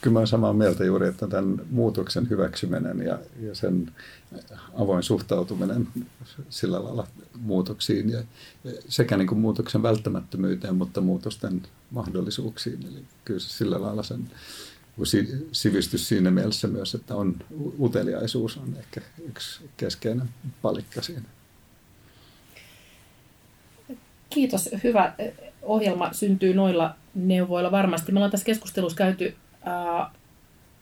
Kyllä mä olen samaa mieltä juuri, että tämän muutoksen hyväksyminen ja, ja sen avoin suhtautuminen sillä lailla muutoksiin ja sekä niin kuin muutoksen välttämättömyyteen, mutta muutosten mahdollisuuksiin. Eli kyllä se sillä lailla sen sivistys siinä mielessä myös, että on uteliaisuus on ehkä yksi keskeinen palikka siinä. Kiitos. Hyvä ohjelma syntyy noilla neuvoilla varmasti. Me ollaan tässä keskustelussa käyty ää,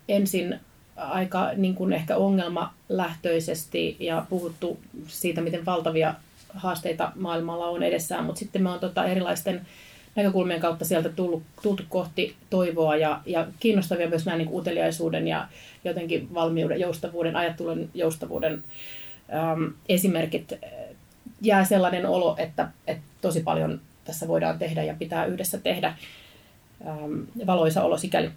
ensin aika niin kuin ehkä ongelmalähtöisesti ja puhuttu siitä, miten valtavia haasteita maailmalla on edessään, mutta sitten me on tota erilaisten näkökulmien kautta sieltä tullut, tultu kohti toivoa ja, ja kiinnostavia myös nämä niin uteliaisuuden ja jotenkin valmiuden, joustavuuden, ajattelun joustavuuden äm, esimerkit. Jää sellainen olo, että, että tosi paljon tässä voidaan tehdä ja pitää yhdessä tehdä. äm, valoisa olo sikäli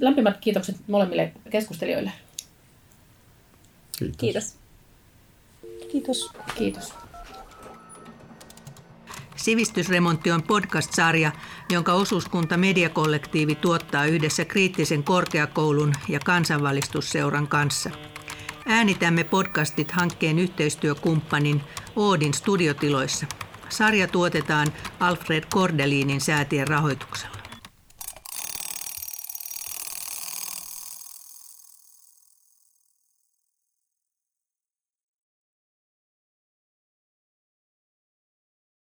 lämpimät kiitokset molemmille keskustelijoille. Kiitos. Kiitos. Kiitos. Kiitos. Sivistysremontti on podcast-sarja, jonka osuuskunta Mediakollektiivi tuottaa yhdessä kriittisen korkeakoulun ja kansanvalistusseuran kanssa. Äänitämme podcastit hankkeen yhteistyökumppanin Oodin studiotiloissa. Sarja tuotetaan Alfred Kordelinin säätien rahoituksella.